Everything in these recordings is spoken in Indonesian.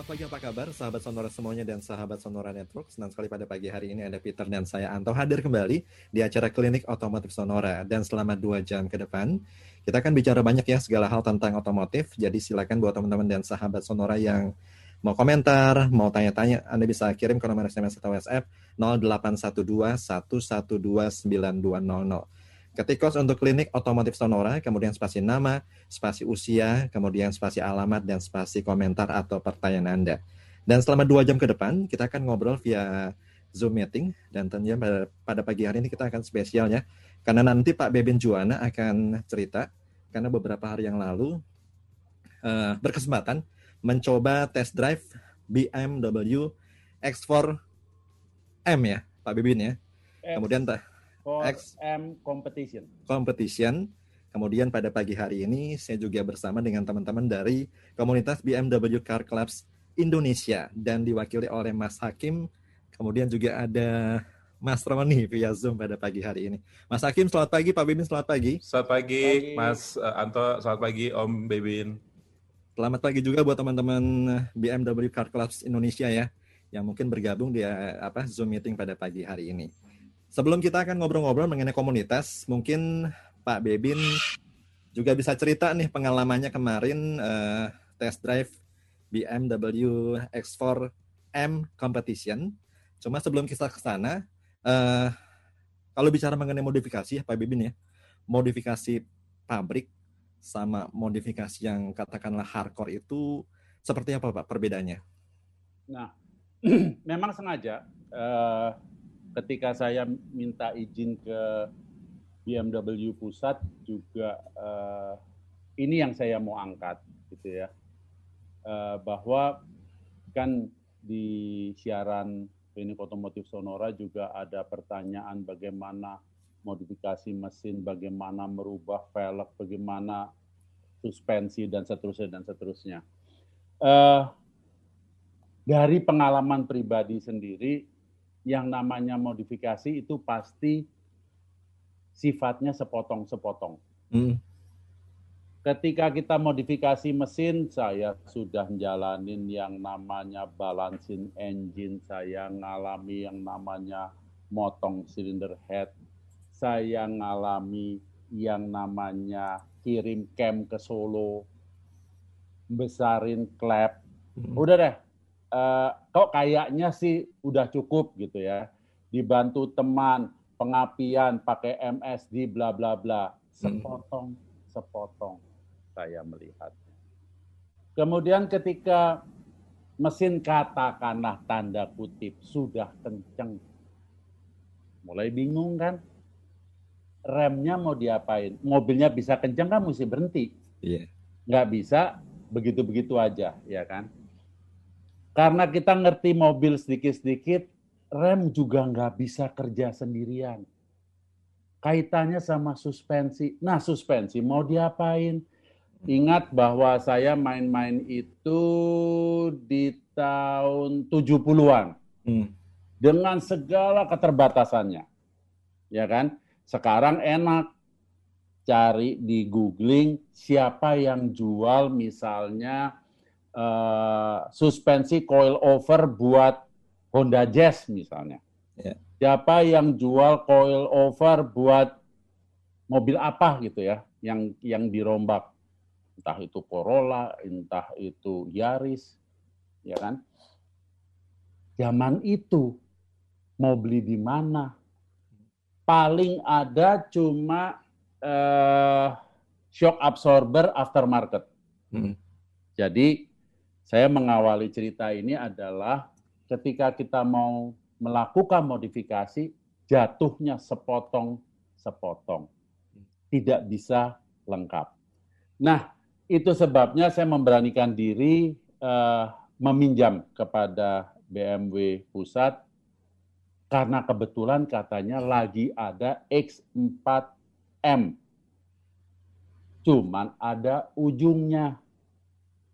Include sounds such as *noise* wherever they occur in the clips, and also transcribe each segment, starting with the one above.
Selamat pagi apa kabar sahabat Sonora semuanya dan sahabat Sonora Network. Senang sekali pada pagi hari ini ada Peter dan saya Anto hadir kembali di acara Klinik Otomotif Sonora. Dan selama dua jam ke depan, kita akan bicara banyak ya segala hal tentang otomotif. Jadi silakan buat teman-teman dan sahabat Sonora yang mau komentar, mau tanya-tanya, Anda bisa kirim ke nomor SMS atau WhatsApp 0812 112 9200. Ketik kos untuk klinik otomotif Sonora, kemudian spasi nama, spasi usia, kemudian spasi alamat, dan spasi komentar atau pertanyaan Anda. Dan selama dua jam ke depan, kita akan ngobrol via Zoom meeting, dan tentunya pada, pada pagi hari ini kita akan spesial ya, karena nanti Pak Bebin Juwana akan cerita, karena beberapa hari yang lalu uh, berkesempatan mencoba test drive BMW X4 M ya, Pak Bebin ya. Kemudian X M Competition. Competition. Kemudian pada pagi hari ini saya juga bersama dengan teman-teman dari komunitas BMW Car Clubs Indonesia dan diwakili oleh Mas Hakim. Kemudian juga ada Mas Roni via Zoom pada pagi hari ini. Mas Hakim, selamat pagi. Pak Bibin, selamat pagi. Selamat pagi, pagi. Mas uh, Anto. Selamat pagi, Om Bibin. Selamat pagi juga buat teman-teman BMW Car Clubs Indonesia ya, yang mungkin bergabung di apa Zoom meeting pada pagi hari ini. Sebelum kita akan ngobrol-ngobrol mengenai komunitas, mungkin Pak Bebin juga bisa cerita nih pengalamannya kemarin uh, test drive BMW X4 M Competition. Cuma sebelum kita ke sana, uh, kalau bicara mengenai modifikasi ya Pak Bebin ya, modifikasi pabrik sama modifikasi yang katakanlah hardcore itu seperti apa Pak perbedaannya? Nah, *clears throat* memang sengaja uh, ketika saya minta izin ke BMW pusat juga uh, ini yang saya mau angkat gitu ya uh, bahwa kan di siaran klinik otomotif Sonora juga ada pertanyaan bagaimana modifikasi mesin, bagaimana merubah velg, bagaimana suspensi dan seterusnya dan seterusnya. Uh, dari pengalaman pribadi sendiri, yang namanya modifikasi itu pasti sifatnya sepotong-sepotong. Hmm. Ketika kita modifikasi mesin, saya sudah jalanin yang namanya balancing engine, saya ngalami yang namanya motong silinder head, saya ngalami yang namanya kirim cam ke Solo, besarin klep. Hmm. Udah deh, uh, kok kayaknya sih udah cukup gitu ya. Dibantu teman, pengapian, pakai MSD, bla bla bla. Sepotong, sepotong saya melihat. Kemudian ketika mesin katakanlah tanda kutip sudah kenceng. Mulai bingung kan? Remnya mau diapain? Mobilnya bisa kenceng kan mesti berhenti. Iya. Yeah. Nggak bisa begitu-begitu aja, ya kan? Karena kita ngerti mobil sedikit-sedikit, rem juga nggak bisa kerja sendirian. Kaitannya sama suspensi. Nah, suspensi mau diapain? Ingat bahwa saya main-main itu di tahun 70-an. Hmm. Dengan segala keterbatasannya. Ya kan? Sekarang enak cari di googling siapa yang jual misalnya uh, suspensi coil over buat Honda Jazz misalnya. Yeah. Siapa yang jual coil over buat mobil apa gitu ya, yang yang dirombak, entah itu Corolla, entah itu Yaris, ya kan? Zaman itu mau beli di mana? Paling ada cuma uh, shock absorber aftermarket. Hmm. Jadi saya mengawali cerita ini adalah ketika kita mau melakukan modifikasi, jatuhnya sepotong-sepotong. Tidak bisa lengkap. Nah, itu sebabnya saya memberanikan diri uh, meminjam kepada BMW pusat karena kebetulan katanya lagi ada X4M. Cuman ada ujungnya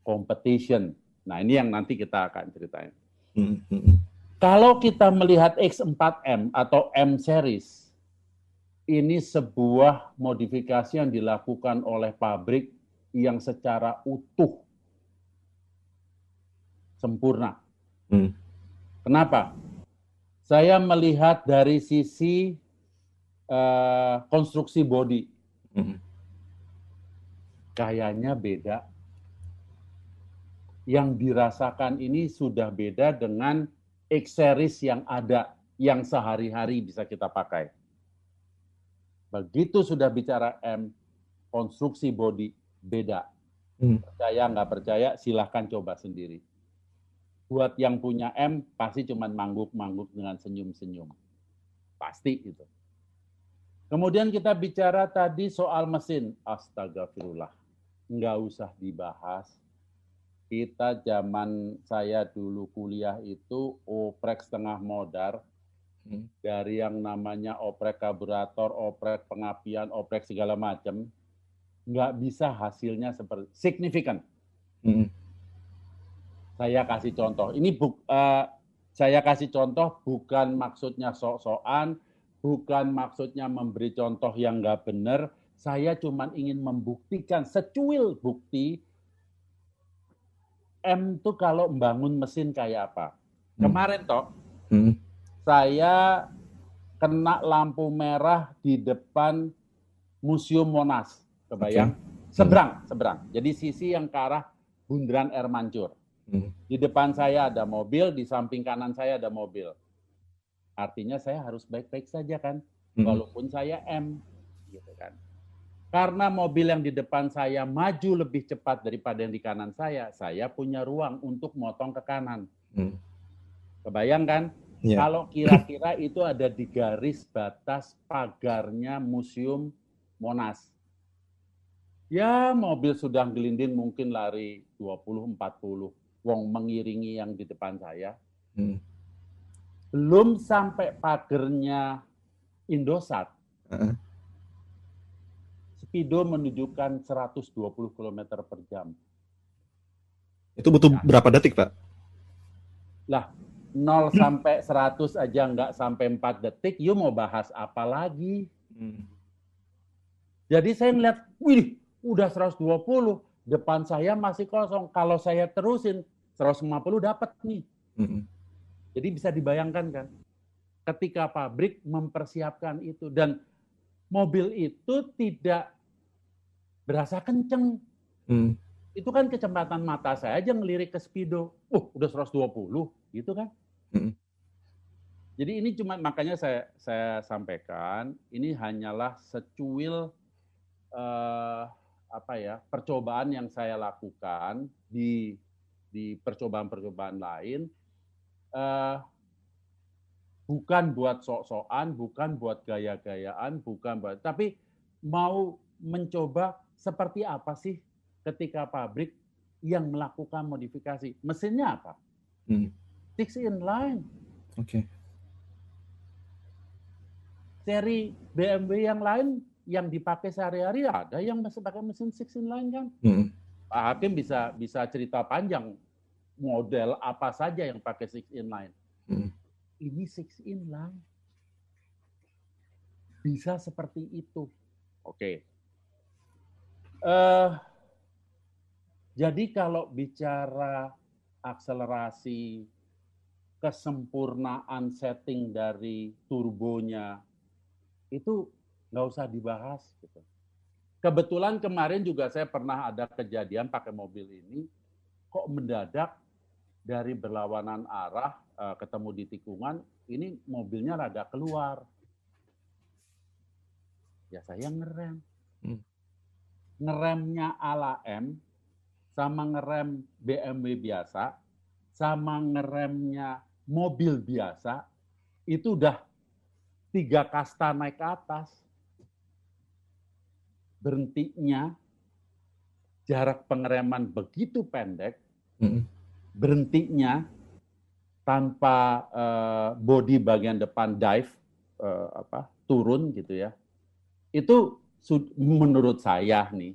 competition Nah, ini yang nanti kita akan ceritain. Hmm, hmm, hmm. Kalau kita melihat X4M atau M series, ini sebuah modifikasi yang dilakukan oleh pabrik yang secara utuh sempurna. Hmm. Kenapa? Saya melihat dari sisi uh, konstruksi body. Hmm. Kayaknya beda. Yang dirasakan ini sudah beda dengan X-series yang ada, yang sehari-hari bisa kita pakai. Begitu sudah bicara M, konstruksi body beda. Hmm. Percaya nggak percaya, silahkan coba sendiri buat yang punya M pasti cuma mangguk-mangguk dengan senyum-senyum. Pasti itu. Kemudian kita bicara tadi soal mesin. Astagfirullah. Nggak usah dibahas. Kita zaman saya dulu kuliah itu oprek setengah modar. Hmm. Dari yang namanya oprek karburator, oprek pengapian, oprek segala macam. Nggak bisa hasilnya seperti signifikan. Hmm saya kasih contoh. Ini bu, uh, saya kasih contoh bukan maksudnya sok-sokan, bukan maksudnya memberi contoh yang nggak benar. Saya cuma ingin membuktikan secuil bukti M itu kalau membangun mesin kayak apa. Hmm. Kemarin toh, hmm. saya kena lampu merah di depan Museum Monas, kebayang? Okay. Hmm. Seberang, seberang. Jadi sisi yang ke arah Bundaran Air Mancur. Hmm. Di depan saya ada mobil, di samping kanan saya ada mobil. Artinya saya harus baik-baik saja kan, hmm. walaupun saya M, gitu kan. Karena mobil yang di depan saya maju lebih cepat daripada yang di kanan saya, saya punya ruang untuk motong ke kanan. Hmm. Kebayang kan? Yeah. Kalau kira-kira *laughs* itu ada di garis batas pagarnya Museum Monas. Ya mobil sudah gelinding mungkin lari 20-40 wong mengiringi yang di depan saya. Hmm. Belum sampai pagernya Indosat. Uh -uh. Speedo menunjukkan 120 km per jam. Itu butuh nah. berapa detik, Pak? Lah, 0 sampai 100 aja nggak sampai 4 detik, you mau bahas apa lagi? Hmm. Jadi saya ngeliat, wih, udah 120, depan saya masih kosong. Kalau saya terusin, 150 dapat nih. Mm-hmm. Jadi bisa dibayangkan kan, ketika pabrik mempersiapkan itu dan mobil itu tidak berasa kenceng. Mm. Itu kan kecepatan mata saya aja ngelirik ke speedo. Uh, udah 120 gitu kan. Mm. Jadi ini cuma makanya saya saya sampaikan ini hanyalah secuil uh, apa ya percobaan yang saya lakukan di di percobaan-percobaan lain uh, bukan buat sok-sokan, bukan buat gaya-gayaan, bukan buat tapi mau mencoba seperti apa sih ketika pabrik yang melakukan modifikasi. Mesinnya apa? Hmm. Six in line. Oke. Okay. Seri BMW yang lain yang dipakai sehari-hari ada yang masih pakai mesin six in line kan? Hmm. Pak Hakim bisa bisa cerita panjang model apa saja yang pakai six inline. Hmm. Ini six inline. Bisa seperti itu. Oke. Okay. Uh, eh, jadi kalau bicara akselerasi, kesempurnaan setting dari turbonya, itu nggak usah dibahas. Gitu. Kebetulan kemarin juga saya pernah ada kejadian pakai mobil ini, kok mendadak dari berlawanan arah uh, ketemu di tikungan, ini mobilnya rada keluar. Ya saya ngerem. Hmm. Ngeremnya ala M sama ngerem BMW biasa sama ngeremnya mobil biasa itu udah tiga kasta naik ke atas. Berhentinya jarak pengereman begitu pendek, hmm berhentinya tanpa uh, body bagian depan dive uh, apa turun gitu ya itu menurut saya nih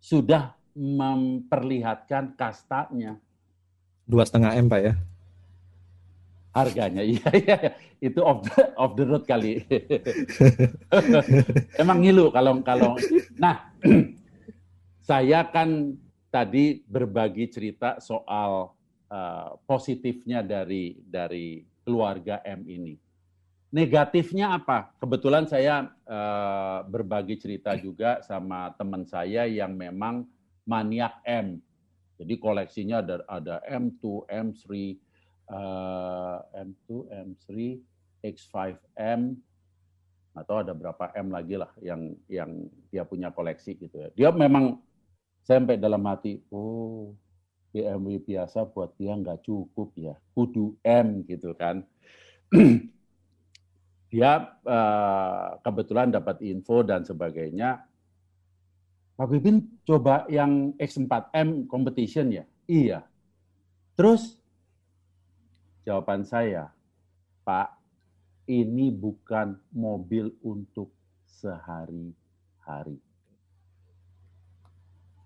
sudah memperlihatkan kastanya. Dua setengah m pak ya? Harganya *laughs* iya iya itu off the, off the road kali. *laughs* Emang ngilu kalau kalau nah *clears throat* saya kan tadi berbagi cerita soal uh, positifnya dari dari keluarga M ini. Negatifnya apa? Kebetulan saya uh, berbagi cerita juga sama teman saya yang memang maniak M. Jadi koleksinya ada ada M2, M3, uh, M2, M3, X5M, atau ada berapa M lagi lah yang yang dia punya koleksi gitu ya. Dia memang sampai dalam hati, oh BMW biasa buat dia nggak cukup ya, kudu M gitu kan. *clears throat* dia uh, kebetulan dapat info dan sebagainya. Pak Bibin coba yang X4M competition ya? Iya. Terus jawaban saya, Pak, ini bukan mobil untuk sehari-hari.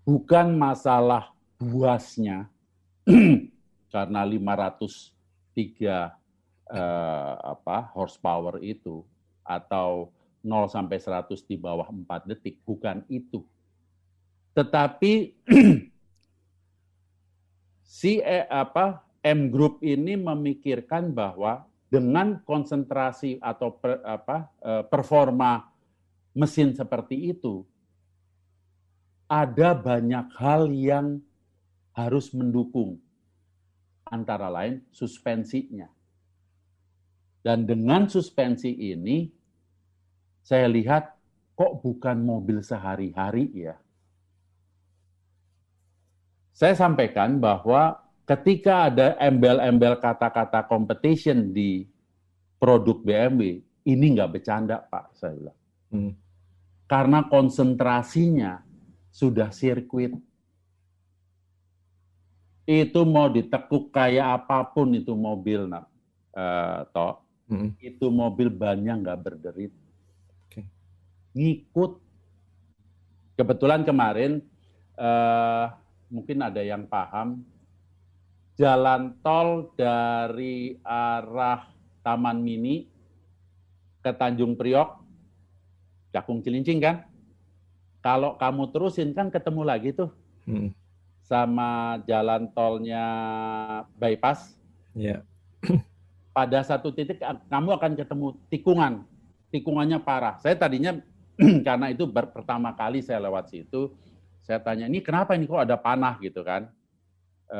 Bukan masalah buasnya, *clears throat* karena 503 eh, apa horsepower itu atau 0 sampai 100 di bawah 4 detik bukan itu. Tetapi *clears throat* si eh, apa M Group ini memikirkan bahwa dengan konsentrasi atau per, apa eh, performa mesin seperti itu ada banyak hal yang harus mendukung antara lain suspensinya. Dan dengan suspensi ini, saya lihat kok bukan mobil sehari-hari ya. Saya sampaikan bahwa ketika ada embel-embel kata-kata competition di produk BMW, ini nggak bercanda Pak, saya bilang. Hmm. Karena konsentrasinya sudah sirkuit. Itu mau ditekuk kayak apa pun itu mobil, nak, uh, toh hmm. itu mobil banyak nggak berderit. Okay. Ngikut. Kebetulan kemarin uh, mungkin ada yang paham jalan tol dari arah Taman Mini ke Tanjung Priok, Cakung Cilincing kan? Kalau kamu terusin kan ketemu lagi tuh hmm. sama jalan tolnya bypass. Yeah *clears throat* pada satu titik kamu akan ketemu tikungan. Tikungannya parah. Saya tadinya *clears throat* karena itu pertama kali saya lewat situ, saya tanya ini kenapa ini kok ada panah gitu kan? E,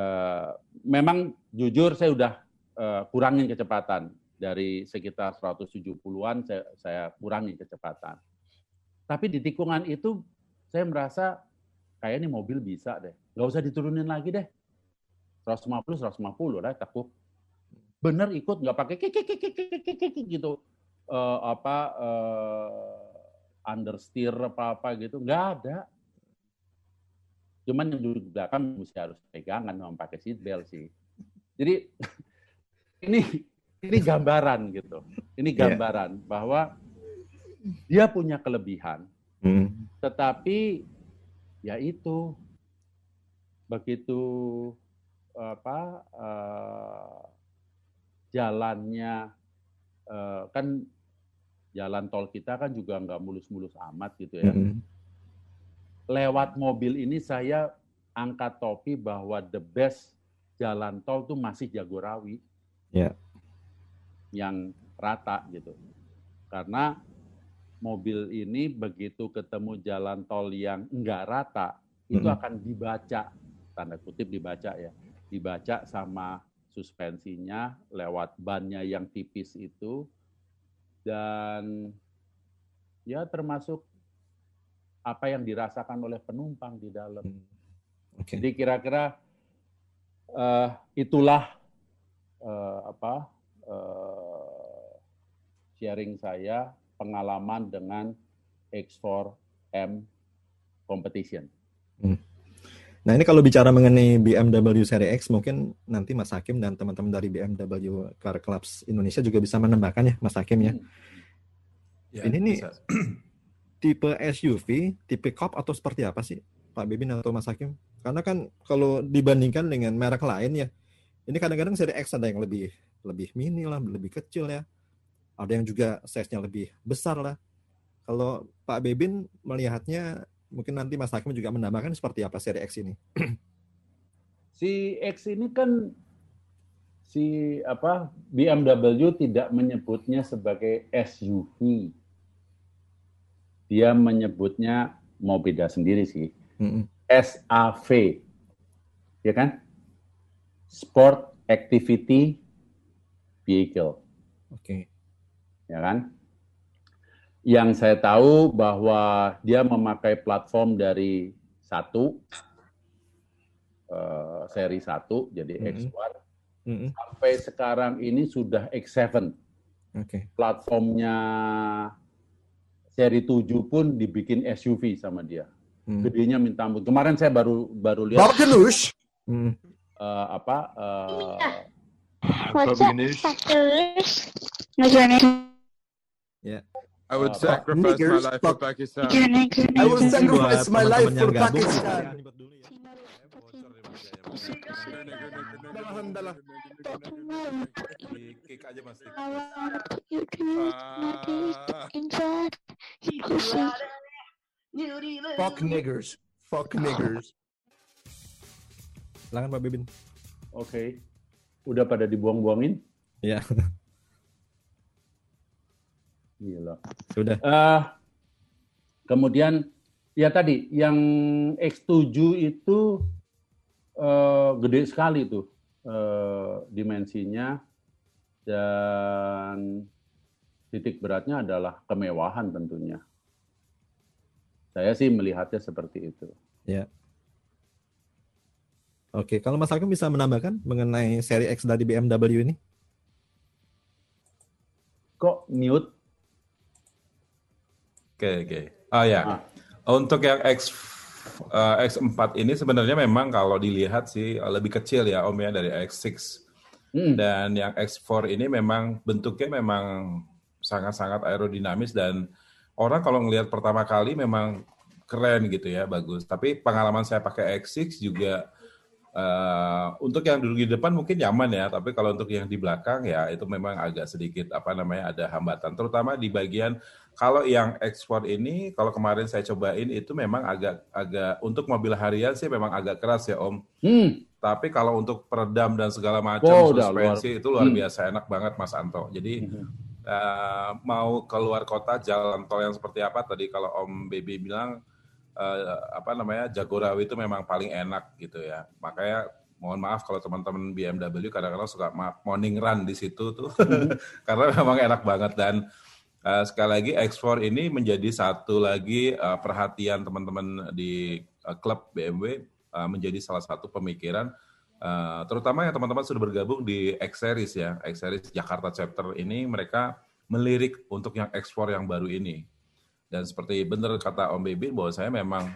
memang jujur saya udah e, kurangin kecepatan dari sekitar 170-an saya, saya kurangi kecepatan. Tapi di tikungan itu saya merasa kayak ini mobil bisa deh, nggak usah diturunin lagi deh. 150 150 lah takut benar ikut nggak pakai gitu uh, apa uh, understeer apa apa gitu nggak ada cuman yang duduk belakang mesti harus pegangan sama pakai seat belt sih jadi *laughs* ini ini gambaran gitu ini iya. gambaran yeah. bahwa dia punya kelebihan hmm. tetapi ya itu begitu apa uh, jalannya uh, kan jalan tol kita kan juga nggak mulus-mulus amat gitu ya. Mm -hmm. Lewat mobil ini saya angkat topi bahwa the best jalan tol tuh masih Jagorawi. Yeah. Yang rata gitu. Karena mobil ini begitu ketemu jalan tol yang enggak rata, itu mm -hmm. akan dibaca tanda kutip dibaca ya. Dibaca sama suspensinya lewat bannya yang tipis itu dan ya termasuk apa yang dirasakan oleh penumpang di dalam. Hmm, okay. Jadi kira-kira uh, itulah uh, apa uh, sharing saya pengalaman dengan X4M competition. Hmm. Nah ini kalau bicara mengenai BMW Seri X, mungkin nanti Mas Hakim dan teman-teman dari BMW Car Clubs Indonesia juga bisa menambahkan ya, Mas Hakim ya. ya ini nih *clears throat* tipe SUV, tipe cop atau seperti apa sih, Pak Bebin atau Mas Hakim? Karena kan kalau dibandingkan dengan merek lain ya, ini kadang-kadang Seri X ada yang lebih lebih mini lah, lebih kecil ya. Ada yang juga size-nya lebih besar lah. Kalau Pak Bebin melihatnya mungkin nanti Mas Hakim juga menambahkan seperti apa seri X ini. *clears throat* si X ini kan si apa BMW tidak menyebutnya sebagai SUV. Dia menyebutnya mau beda sendiri sih. Mm -hmm. SAV. Ya kan? Sport Activity Vehicle. Oke. Okay. Ya kan? Yang saya tahu bahwa dia memakai platform dari satu uh, seri satu jadi mm -hmm. X1 mm -hmm. sampai sekarang ini sudah X7. Okay. Platformnya seri 7 pun dibikin SUV sama dia. Hmm. Gedenya minta ampun. Kemarin saya baru baru lihat. Hmm. Uh, apa? Uh, What's up? Yeah. I would sacrifice my life for Pakistan. I would sacrifice my life for Pakistan. Fuck niggers. Fuck niggers. Silakan Pak Bibin. Oke. Okay. Udah pada dibuang-buangin? Iya. *laughs* Gila. Sudah. Uh, kemudian ya tadi yang X7 itu uh, gede sekali tuh uh, dimensinya dan titik beratnya adalah kemewahan tentunya. Saya sih melihatnya seperti itu. Ya. Oke, kalau Mas Hakim bisa menambahkan mengenai seri X dari BMW ini? Kok mute? Oke, oke. Oh ya. Ah. Untuk yang X uh, X4 ini sebenarnya memang kalau dilihat sih lebih kecil ya Om ya dari X6. Hmm. Dan yang X4 ini memang bentuknya memang sangat-sangat aerodinamis dan orang kalau ngelihat pertama kali memang keren gitu ya, bagus. Tapi pengalaman saya pakai X6 juga Uh, untuk yang duduk di depan mungkin nyaman ya, tapi kalau untuk yang di belakang ya itu memang agak sedikit apa namanya ada hambatan, terutama di bagian kalau yang ekspor ini, kalau kemarin saya cobain itu memang agak agak untuk mobil harian sih memang agak keras ya Om. Hmm. Tapi kalau untuk peredam dan segala macam oh, suspensi luar. itu luar hmm. biasa enak banget Mas Anto. Jadi hmm. uh, mau keluar kota jalan tol yang seperti apa tadi kalau Om Baby bilang uh, apa namanya Jagorawi itu memang paling enak gitu ya. Makanya mohon maaf kalau teman-teman BMW kadang-kadang suka morning run di situ tuh. *laughs* Karena memang enak banget dan uh, sekali lagi X4 ini menjadi satu lagi uh, perhatian teman-teman di uh, klub BMW uh, menjadi salah satu pemikiran uh, terutama yang teman-teman sudah bergabung di X Series ya. X Series Jakarta chapter ini mereka melirik untuk yang X4 yang baru ini dan seperti benar kata Om Bibin bahwa saya memang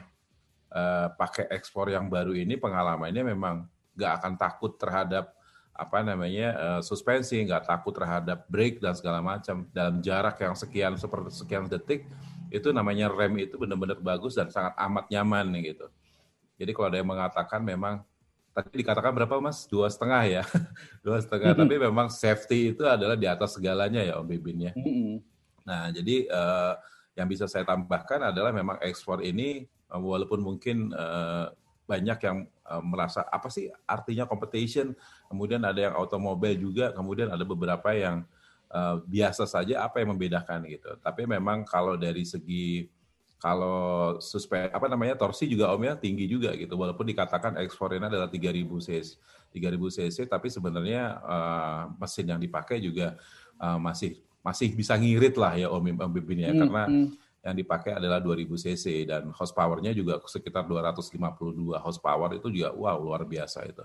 uh, pakai ekspor yang baru ini pengalamannya memang nggak akan takut terhadap apa namanya uh, suspensi, nggak takut terhadap brake dan segala macam. Dalam jarak yang sekian seperti sekian detik itu namanya rem itu benar-benar bagus dan sangat amat nyaman gitu. Jadi kalau ada yang mengatakan memang tadi dikatakan berapa mas? Dua setengah ya? *laughs* Dua setengah tapi memang safety itu adalah di atas segalanya ya Om Bibin ya. Nah jadi uh, yang bisa saya tambahkan adalah memang ekspor ini eh, walaupun mungkin uh, banyak yang uh, merasa apa sih artinya competition, kemudian ada yang otomobil juga, kemudian ada beberapa yang biasa saja apa yang membedakan gitu. Tapi memang kalau dari segi kalau suspek apa namanya torsi juga om ya tinggi juga gitu walaupun dikatakan ekspor ini adalah 3000 cc 3000 cc tapi sebenarnya uh, mesin yang dipakai juga uh, masih masih bisa ngirit lah ya Om, Bibin ya, hmm, karena hmm. yang dipakai adalah 2000 cc dan horsepower-nya juga sekitar 252 horsepower itu juga wow luar biasa itu.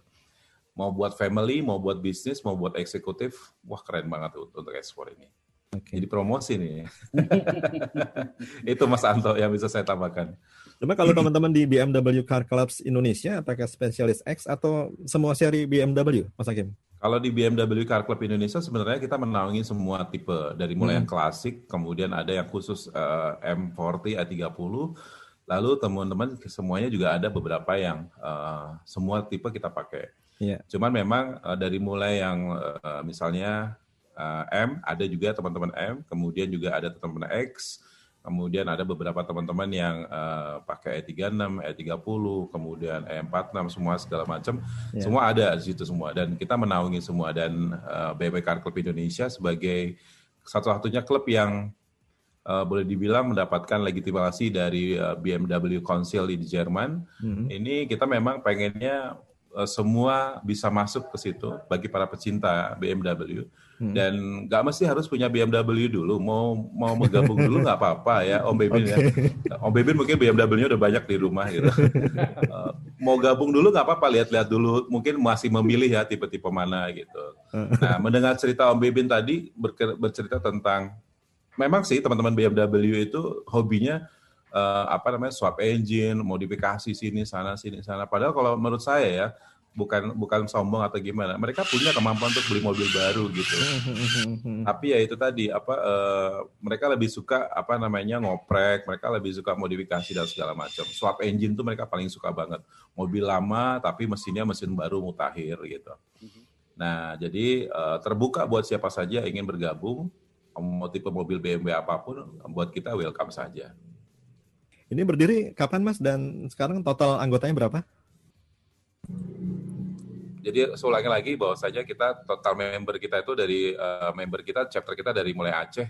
Mau buat family, mau buat bisnis, mau buat eksekutif, wah keren banget tuh untuk ekspor ini. Okay. Jadi promosi nih. *laughs* *laughs* itu Mas Anto yang bisa saya tambahkan. Cuma kalau teman-teman di BMW Car Clubs Indonesia, apakah spesialis X atau semua seri BMW, Mas Hakim? Kalau di BMW Car Club Indonesia sebenarnya kita menaungi semua tipe dari mulai hmm. yang klasik, kemudian ada yang khusus uh, M40, A30, lalu teman-teman semuanya juga ada beberapa yang uh, semua tipe kita pakai. Yeah. Cuman memang uh, dari mulai yang uh, misalnya uh, M, ada juga teman-teman M, kemudian juga ada teman-teman X, Kemudian ada beberapa teman-teman yang uh, pakai E36, E30, kemudian E46, semua segala macam, yeah. semua ada di situ semua. Dan kita menaungi semua. Dan uh, BMW Car Club Indonesia sebagai satu-satunya klub yang uh, boleh dibilang mendapatkan legitimasi dari uh, BMW Council di Jerman. Mm-hmm. Ini kita memang pengennya uh, semua bisa masuk ke situ bagi para pecinta BMW Hmm. Dan nggak mesti harus punya BMW dulu, mau mau menggabung dulu nggak apa-apa ya, Om Bebin okay. ya. Om Bebin mungkin BMW-nya udah banyak di rumah gitu. uh, mau gabung dulu nggak apa-apa, lihat-lihat dulu, mungkin masih memilih ya tipe-tipe mana gitu. Nah, mendengar cerita Om Bebin tadi bercerita tentang, memang sih teman-teman BMW itu hobinya uh, apa namanya swap engine, modifikasi sini sana sini sana. Padahal kalau menurut saya ya bukan bukan sombong atau gimana. Mereka punya kemampuan untuk beli mobil baru gitu. *laughs* Tapi ya itu tadi apa uh, mereka lebih suka apa namanya ngoprek, mereka lebih suka modifikasi dan segala macam. Swap engine tuh mereka paling suka banget. Mobil lama tapi mesinnya mesin baru mutakhir gitu. Nah, jadi uh, terbuka buat siapa saja ingin bergabung mau tipe mobil BMW apa pun buat kita welcome saja. Ini berdiri kapan Mas dan sekarang total anggotanya berapa? Jadi seulangi lagi bahwa saja kita total member kita itu dari uh, member kita chapter kita dari mulai Aceh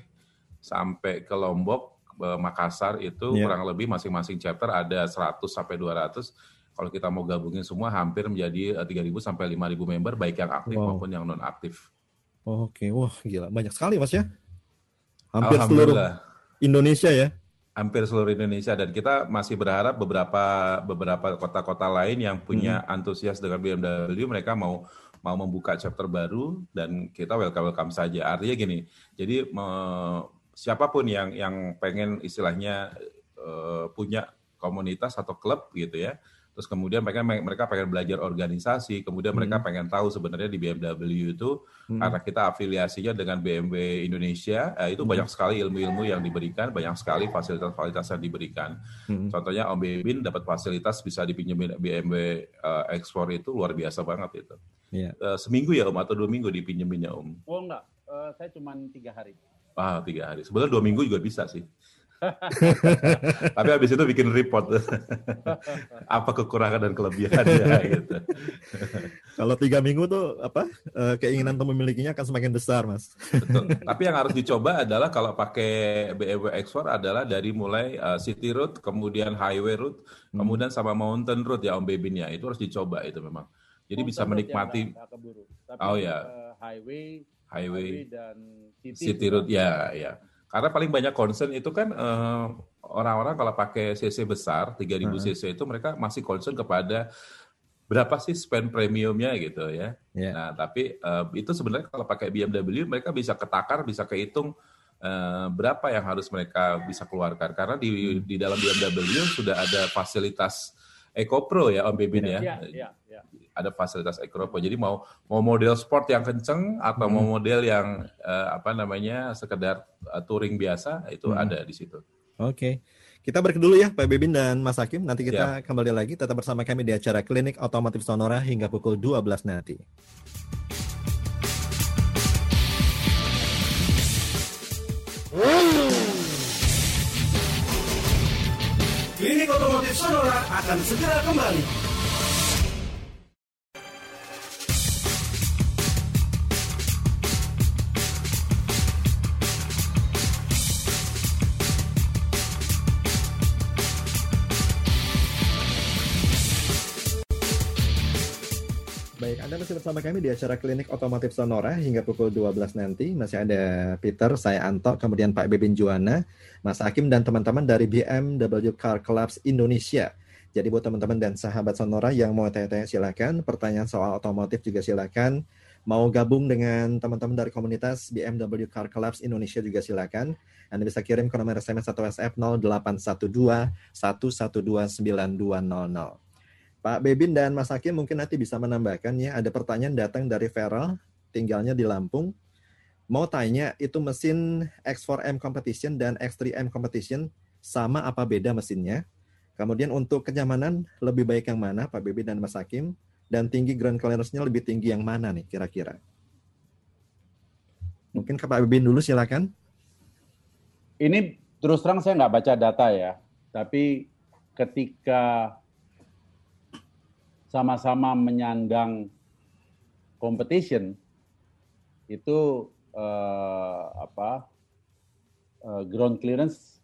sampai ke Lombok, uh, Makassar itu yeah. kurang lebih masing-masing chapter ada 100 sampai 200. Kalau kita mau gabungin semua hampir menjadi uh, eh, 3.000 sampai 5.000 member baik yang aktif wow. maupun yang non aktif. Oke, okay. wah gila banyak sekali Mas ya. Hampir seluruh Indonesia ya hampir seluruh Indonesia dan kita masih berharap beberapa beberapa kota-kota lain yang punya hmm. antusias dengan BMW mereka mau mau membuka chapter baru dan kita welcome welcome saja. Artinya gini, jadi me, siapa pun yang yang pengen istilahnya uh, punya komunitas atau klub gitu ya, terus kemudian mereka mereka pengen belajar organisasi, kemudian hmm. mereka pengen tahu sebenarnya di BMW itu hmm. karena kita afiliasinya dengan BMW Indonesia, eh, itu hmm. banyak sekali ilmu-ilmu yang diberikan, banyak sekali fasilitas-fasilitas yang diberikan. Hmm. Contohnya Om Bebin dapat fasilitas bisa dipinjemin BMW uh, ekspor itu luar biasa banget itu. Yeah. Iya. Uh, seminggu ya Om atau dua minggu dipinjeminnya Om? Oh enggak, uh, saya cuma tiga hari. Ah tiga hari. Sebenarnya dua minggu juga bisa sih. *laughs* Tapi habis itu bikin report *laughs* apa kekurangan dan kelebihannya *laughs* gitu. Kalau tiga minggu tuh apa eh, keinginan untuk memilikinya akan semakin besar, mas. Betul. Tapi yang harus dicoba adalah kalau pakai BMW X4 adalah dari mulai uh, city route, kemudian highway route, hmm. kemudian sama mountain route ya Om Bebin ya. Itu harus dicoba itu memang. Jadi mountain bisa menikmati. Tapi, oh ya. Uh, highway, highway, highway dan city, city route ya ya. Karena paling banyak concern itu kan uh, orang-orang kalau pakai CC besar 3000 uh -huh. cc itu mereka masih concern kepada berapa sih spend premiumnya gitu ya. Yeah. Nah, tapi uh, itu sebenarnya kalau pakai BMW mereka bisa ketakar, bisa kehitung uh, berapa yang harus mereka bisa keluarkan karena di di dalam BMW sudah ada fasilitas EcoPro ya Om Bebin yeah. ya. Yeah, yeah ada fasilitas ekropo. Jadi mau mau model sport yang kenceng atau hmm. mau model yang uh, apa namanya sekedar uh, touring biasa itu hmm. ada di situ. Oke. Okay. Kita break dulu ya Pak Bebin dan Mas Hakim. Nanti kita Siap. kembali lagi tetap bersama kami di acara Klinik Otomotif Sonora hingga pukul 12 nanti. Klinik Otomotif Sonora akan segera kembali. Masih bersama kami di acara Klinik Otomotif Sonora hingga pukul 12 nanti. Masih ada Peter, saya Anto, kemudian Pak Bebin Juwana, Mas Hakim, dan teman-teman dari BMW Car Clubs Indonesia. Jadi buat teman-teman dan sahabat Sonora yang mau tanya-tanya silakan, pertanyaan soal otomotif juga silakan. Mau gabung dengan teman-teman dari komunitas BMW Car Clubs Indonesia juga silakan. Anda bisa kirim ke nomor SMS atau WhatsApp 0812 112 9200. Pak Bebin dan Mas Hakim mungkin nanti bisa menambahkan ya, ada pertanyaan datang dari Feral, tinggalnya di Lampung. Mau tanya, itu mesin X4M Competition dan X3M Competition sama apa beda mesinnya? Kemudian untuk kenyamanan, lebih baik yang mana Pak Bebin dan Mas Hakim? Dan tinggi ground clearance-nya lebih tinggi yang mana nih kira-kira? Mungkin ke Pak Bebin dulu silakan. Ini terus terang saya nggak baca data ya, tapi ketika sama-sama menyandang competition itu uh, apa uh, ground clearance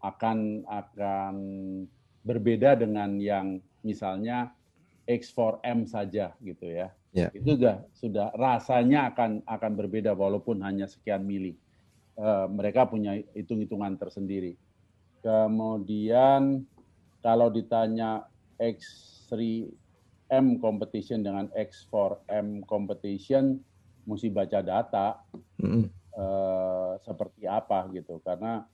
akan akan berbeda dengan yang misalnya X4M saja gitu ya. Yeah. Itu sudah sudah rasanya akan akan berbeda walaupun hanya sekian mili. Uh, mereka punya hitung-hitungan tersendiri. Kemudian kalau ditanya X3M competition dengan X4M competition, mesti baca data mm uh, seperti apa gitu. Karena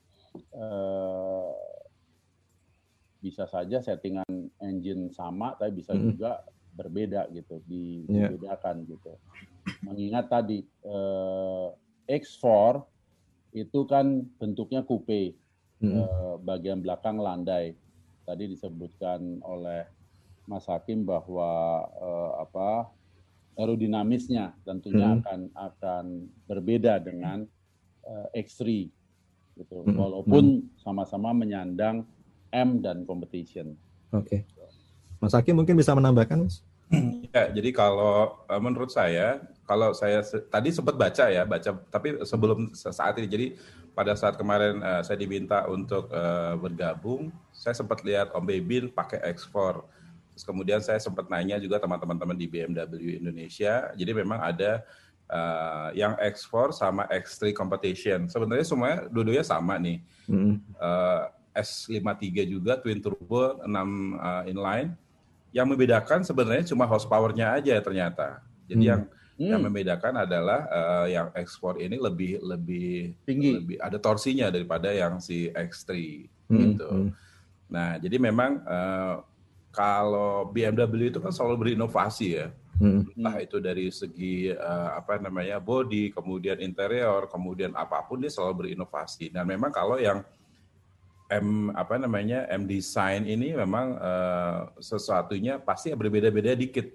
uh, bisa saja settingan engine sama tapi bisa mm juga berbeda gitu di, yeah. dibedakan gitu. Mengingat tadi uh, X4 itu kan bentuknya coupe mm uh, bagian belakang landai. Tadi disebutkan oleh Mas Hakim bahwa uh, apa aerodinamisnya tentunya hmm. akan akan berbeda dengan uh, X3 gitu. Hmm. Walaupun sama-sama menyandang M dan competition. Oke. Okay. Mas Aki mungkin bisa menambahkan, Mas? *clears throat* Ya, jadi kalau uh, menurut saya, kalau saya tadi sempat baca ya, baca tapi sebelum saat ini. Jadi pada saat kemarin uh, saya diminta untuk uh, bergabung, saya sempat lihat Om Bebin pakai X4 Terus kemudian saya sempat nanya juga teman-teman di BMW Indonesia. Jadi memang ada uh, yang X4 sama X3 competition. Sebenarnya semuanya dua-duanya sama nih. Mm. Uh, S53 juga twin turbo 6 uh, inline. Yang membedakan sebenarnya cuma horsepower-nya aja ternyata. Jadi mm. yang Hmm. Yang membedakan adalah uh, yang X4 ini lebih lebih tinggi, lebih ada torsinya daripada yang si X3 hmm. gitu. Hmm. Nah, jadi memang uh, kalau BMW itu kan selalu berinovasi ya. Hmm. Entah itu dari segi uh, apa namanya body, kemudian interior, kemudian apa pun dia selalu berinovasi. Dan memang kalau yang M apa namanya M design ini memang uh, sesuatunya pasti berbeda-beda dikit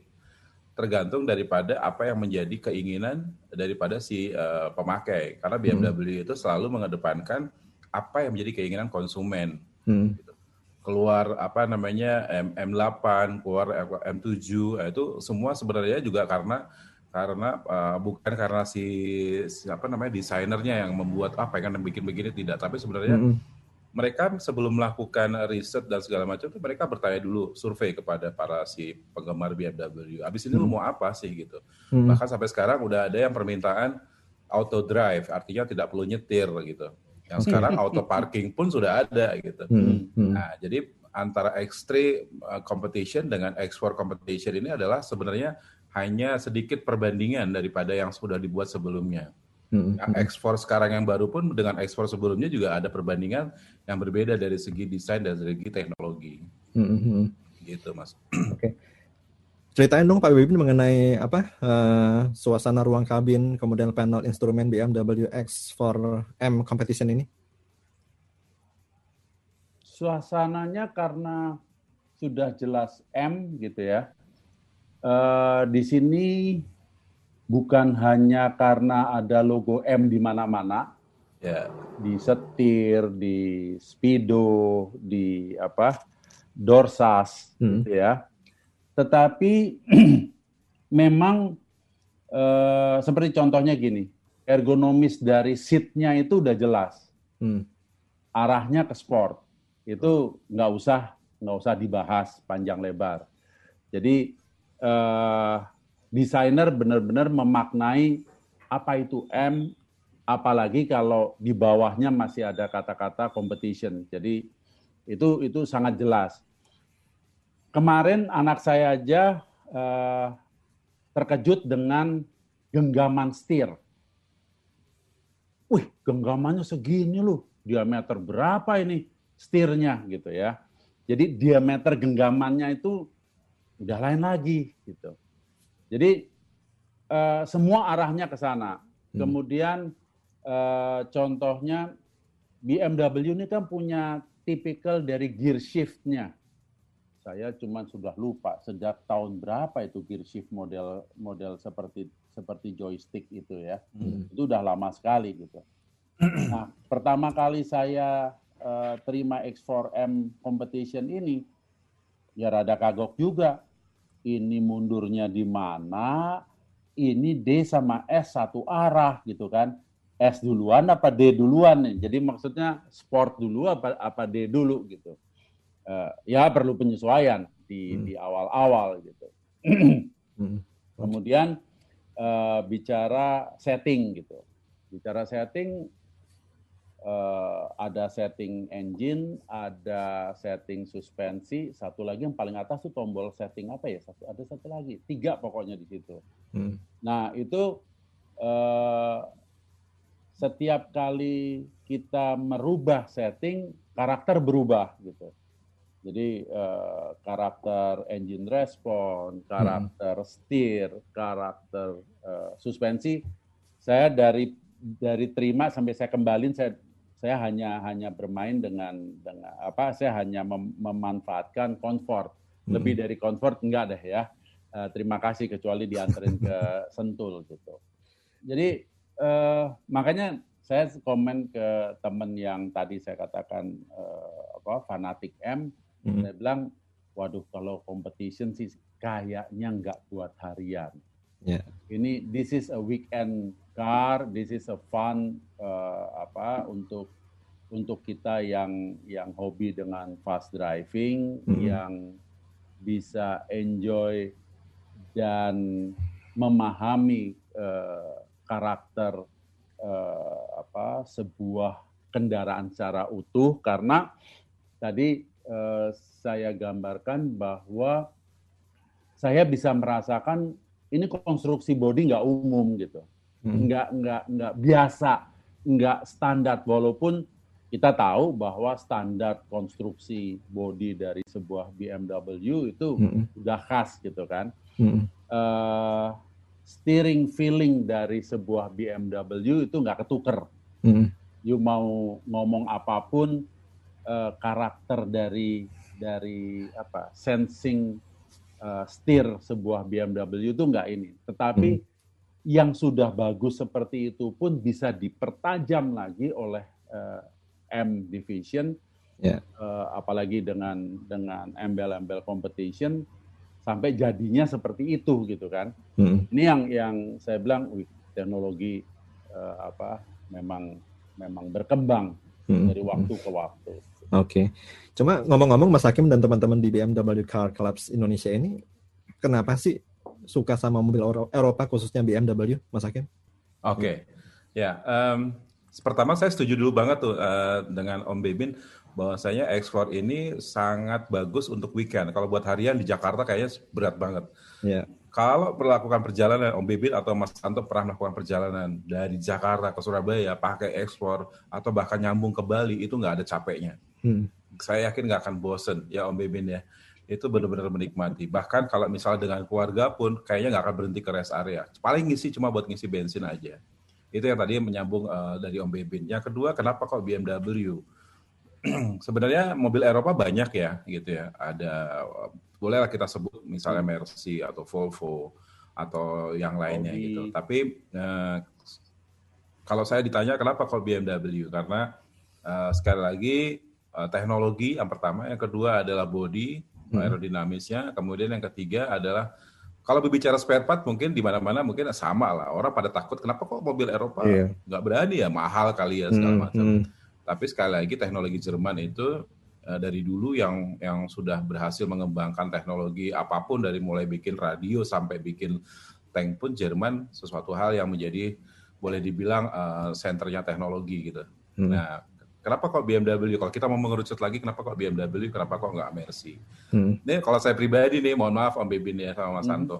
tergantung daripada apa yang menjadi keinginan daripada si uh, pemakai karena BMW hmm. itu selalu mengedepankan apa yang menjadi keinginan konsumen hmm. gitu keluar apa namanya M, M8, keluar M7, nah itu semua sebenarnya juga karena karena uh, bukan karena si, si apa namanya desainernya yang membuat apa yang bikin begini tidak, tapi sebenarnya mm -hmm. mereka sebelum melakukan riset dan segala macam itu mereka bertanya dulu survei kepada para si penggemar BMW. Abis ini mm -hmm. mau apa sih gitu. Mm -hmm. Bahkan sampai sekarang udah ada yang permintaan auto drive, artinya tidak perlu nyetir gitu. Yang sekarang auto parking pun sudah ada gitu. Hmm, hmm. Nah, jadi antara X3 uh, competition dengan X4 competition ini adalah sebenarnya hanya sedikit perbandingan daripada yang sudah dibuat sebelumnya. Hmm. Yang hmm. X4 sekarang yang baru pun dengan X4 sebelumnya juga ada perbandingan yang berbeda dari segi desain dan segi teknologi. Hmm. hmm. Gitu, Mas. Oke. Okay. Ceritain dong Pak Bibin mengenai apa uh, suasana ruang kabin, kemudian panel instrumen BMW X4M competition ini. Suasananya karena sudah jelas M gitu ya. Uh, di sini bukan hanya karena ada logo M di mana-mana, yeah. di setir, di speedo, di apa, dorsas, hmm. gitu ya tetapi *clears throat* memang eh, seperti contohnya gini, ergonomis dari seatnya itu udah jelas, hmm. arahnya ke sport, itu nggak usah nggak usah dibahas panjang lebar. Jadi eh, desainer benar-benar memaknai apa itu M, apalagi kalau di bawahnya masih ada kata-kata competition. Jadi itu itu sangat jelas kemarin anak saya aja uh, terkejut dengan genggaman setir. Wih, genggamannya segini loh. Diameter berapa ini setirnya gitu ya. Jadi diameter genggamannya itu udah lain lagi gitu. Jadi uh, semua arahnya ke sana. Hmm. Kemudian uh, contohnya BMW ini kan punya tipikal dari gear shift-nya saya cuma sudah lupa sejak tahun berapa itu gear shift model model seperti seperti joystick itu ya. Hmm. Itu udah lama sekali gitu. *clears throat* Nah, pertama kali saya uh, terima X4M competition ini, ya rada kagok juga. Ini mundurnya di mana? Ini D sama S satu arah gitu kan. S duluan apa D duluan nih? Jadi maksudnya sport dulu apa apa D dulu gitu. Uh, ya perlu penyesuaian di hmm. di awal-awal gitu. *clears throat* hmm. Kemudian uh, bicara setting gitu. Bicara setting uh, ada setting engine, ada setting suspensi, satu lagi yang paling atas tuh tombol setting apa ya? Satu ada satu lagi, tiga pokoknya di situ. Hmm. Nah itu uh, setiap kali kita merubah setting, karakter berubah gitu. Jadi uh, karakter engine respon, karakter hmm. steer, karakter uh, suspensi, saya dari dari terima sampai saya kembali saya saya hanya hanya bermain dengan dengan apa saya hanya mem memanfaatkan comfort hmm. lebih dari comfort enggak deh ya uh, terima kasih kecuali dianterin ke *laughs* Sentul gitu jadi uh, makanya saya komen ke teman yang tadi saya katakan uh, apa fanatik M hmm. saya bilang waduh kalau competition sih kayaknya nggak buat harian yeah. ini this is a weekend car, this is a fun uh, apa untuk untuk kita yang yang hobi dengan fast driving, hmm. yang bisa enjoy dan memahami uh, karakter uh, apa sebuah kendaraan secara utuh karena tadi uh, saya gambarkan bahwa saya bisa merasakan ini konstruksi bodi nggak umum gitu hmm. nggak nggak nggak biasa, nggak standar walaupun kita tahu bahwa standar konstruksi bodi dari sebuah BMW itu hmm. udah khas gitu kan. Hmm. Uh, steering feeling dari sebuah BMW itu nggak ketuker. Hmm. You mau ngomong apa pun uh, karakter dari dari apa sensing uh, steer sebuah BMW itu nggak ini. Tetapi hmm yang sudah bagus seperti itu pun bisa dipertajam lagi oleh uh, M Division, yeah. Ya. uh, apalagi dengan dengan embel-embel competition sampai jadinya seperti itu gitu kan. Hmm. Ini yang yang saya bilang, wih, teknologi uh, apa memang memang berkembang hmm. dari waktu ke waktu. Oke, okay. cuma ngomong-ngomong Mas Hakim dan teman-teman di BMW Car Clubs Indonesia ini, kenapa sih suka sama mobil Eropa khususnya BMW, Mas Hakim? Oke, okay. ya. Um, pertama saya setuju dulu banget tuh uh, dengan Om Bebin bahwasanya X4 ini sangat bagus untuk weekend. Kalau buat harian di Jakarta kayaknya berat banget. Yeah. Kalau melakukan perjalanan Om Bebin atau Mas Anto pernah melakukan perjalanan dari Jakarta ke Surabaya pakai X4 atau bahkan nyambung ke Bali itu nggak ada capeknya. Hmm. Saya yakin nggak akan bosen ya Om Bebin ya itu benar-benar menikmati. Bahkan kalau misalnya dengan keluarga pun kayaknya nggak akan berhenti ke rest area. Paling ngisi cuma buat ngisi bensin aja. Itu yang tadi menyambung uh, dari Om Bebin. Yang kedua, kenapa kok BMW? *clears throat* Sebenarnya mobil Eropa banyak ya, gitu ya. Ada bolehlah kita sebut misalnya Mercy atau Volvo atau yang lainnya Audi. gitu. Tapi uh, kalau saya ditanya kenapa kok BMW? Karena uh, sekali lagi uh, teknologi yang pertama, yang kedua adalah body, hmm. aerodinamisnya. Kemudian yang ketiga adalah kalau berbicara spare part mungkin di mana-mana mungkin sama lah. Orang pada takut kenapa kok mobil Eropa yeah. nggak berani ya mahal kali ya segala hmm, macam. Hmm. Tapi sekali lagi teknologi Jerman itu dari dulu yang yang sudah berhasil mengembangkan teknologi apa pun dari mulai bikin radio sampai bikin tank pun Jerman sesuatu hal yang menjadi boleh dibilang uh, senternya teknologi gitu. Hmm. Nah, Kenapa kok BMW? Kalau kita mau mengerucut lagi, kenapa kok BMW? Kenapa kok nggak Mercy? Hmm. Ini kalau saya pribadi nih, mohon maaf Om Bebin ya sama Mas hmm. Santo.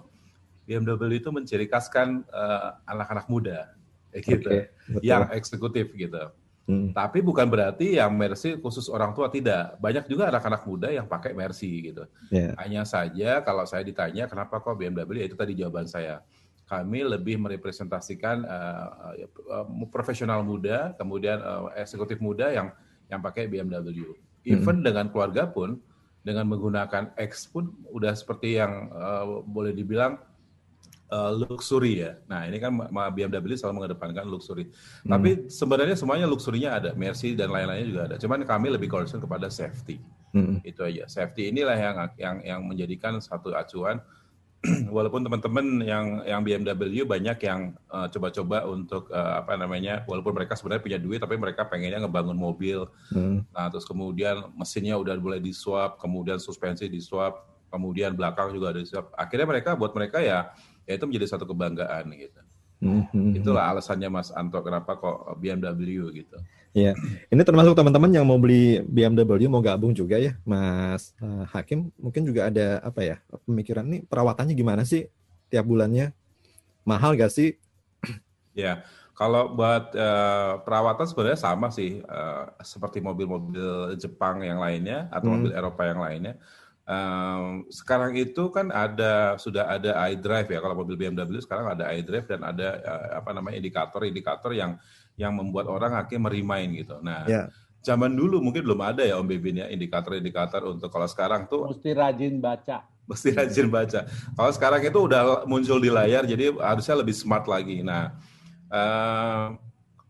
BMW itu menciri khaskan uh, anak-anak muda, eh, gitu, okay, yang eksekutif gitu. Hmm. Tapi bukan berarti yang Mercy khusus orang tua tidak. Banyak juga anak-anak muda yang pakai Mercy gitu. Yeah. Hanya saja kalau saya ditanya kenapa kok BMW, ya itu tadi jawaban saya kami lebih merepresentasikan uh, uh, profesional muda, kemudian uh, eksekutif muda yang yang pakai BMW. Even hmm. dengan keluarga pun dengan menggunakan X pun udah seperti yang uh, boleh dibilang uh, luxury ya. Nah ini kan BMW selalu mengedepankan luxury. Hmm. Tapi sebenarnya semuanya luxurinya ada, Mercy dan lain-lainnya juga ada. Cuman kami lebih concern kepada safety. Hmm. Itu aja. Safety inilah yang yang yang menjadikan satu acuan *clears throat* walaupun teman-teman yang yang BMW banyak yang uh, coba-coba untuk uh, apa namanya walaupun mereka sebenarnya punya duit tapi mereka pengennya ngebangun mobil hmm. nah terus kemudian mesinnya udah boleh disuap kemudian suspensi disuap kemudian belakang juga ada disuap akhirnya mereka buat mereka ya ya itu menjadi satu kebanggaan gitu hmm. hmm itulah alasannya Mas Anto kenapa kok BMW gitu Ya, ini termasuk teman-teman yang mau beli BMW mau gabung juga ya, Mas uh, Hakim. Mungkin juga ada apa ya pemikiran nih perawatannya gimana sih tiap bulannya? Mahal gak sih? Ya, kalau buat uh, perawatan sebenarnya sama sih uh, seperti mobil-mobil Jepang yang lainnya atau hmm. mobil Eropa yang lainnya. Um, sekarang itu kan ada sudah ada iDrive ya kalau mobil BMW sekarang ada iDrive dan ada uh, apa namanya indikator-indikator yang yang membuat orang akhirnya merimain gitu. Nah, yeah. zaman dulu mungkin belum ada ya Om Bebin ya indikator-indikator untuk kalau sekarang tuh mesti rajin baca. Mesti rajin baca. Kalau sekarang itu udah muncul di layar, jadi harusnya lebih smart lagi. Nah, uh,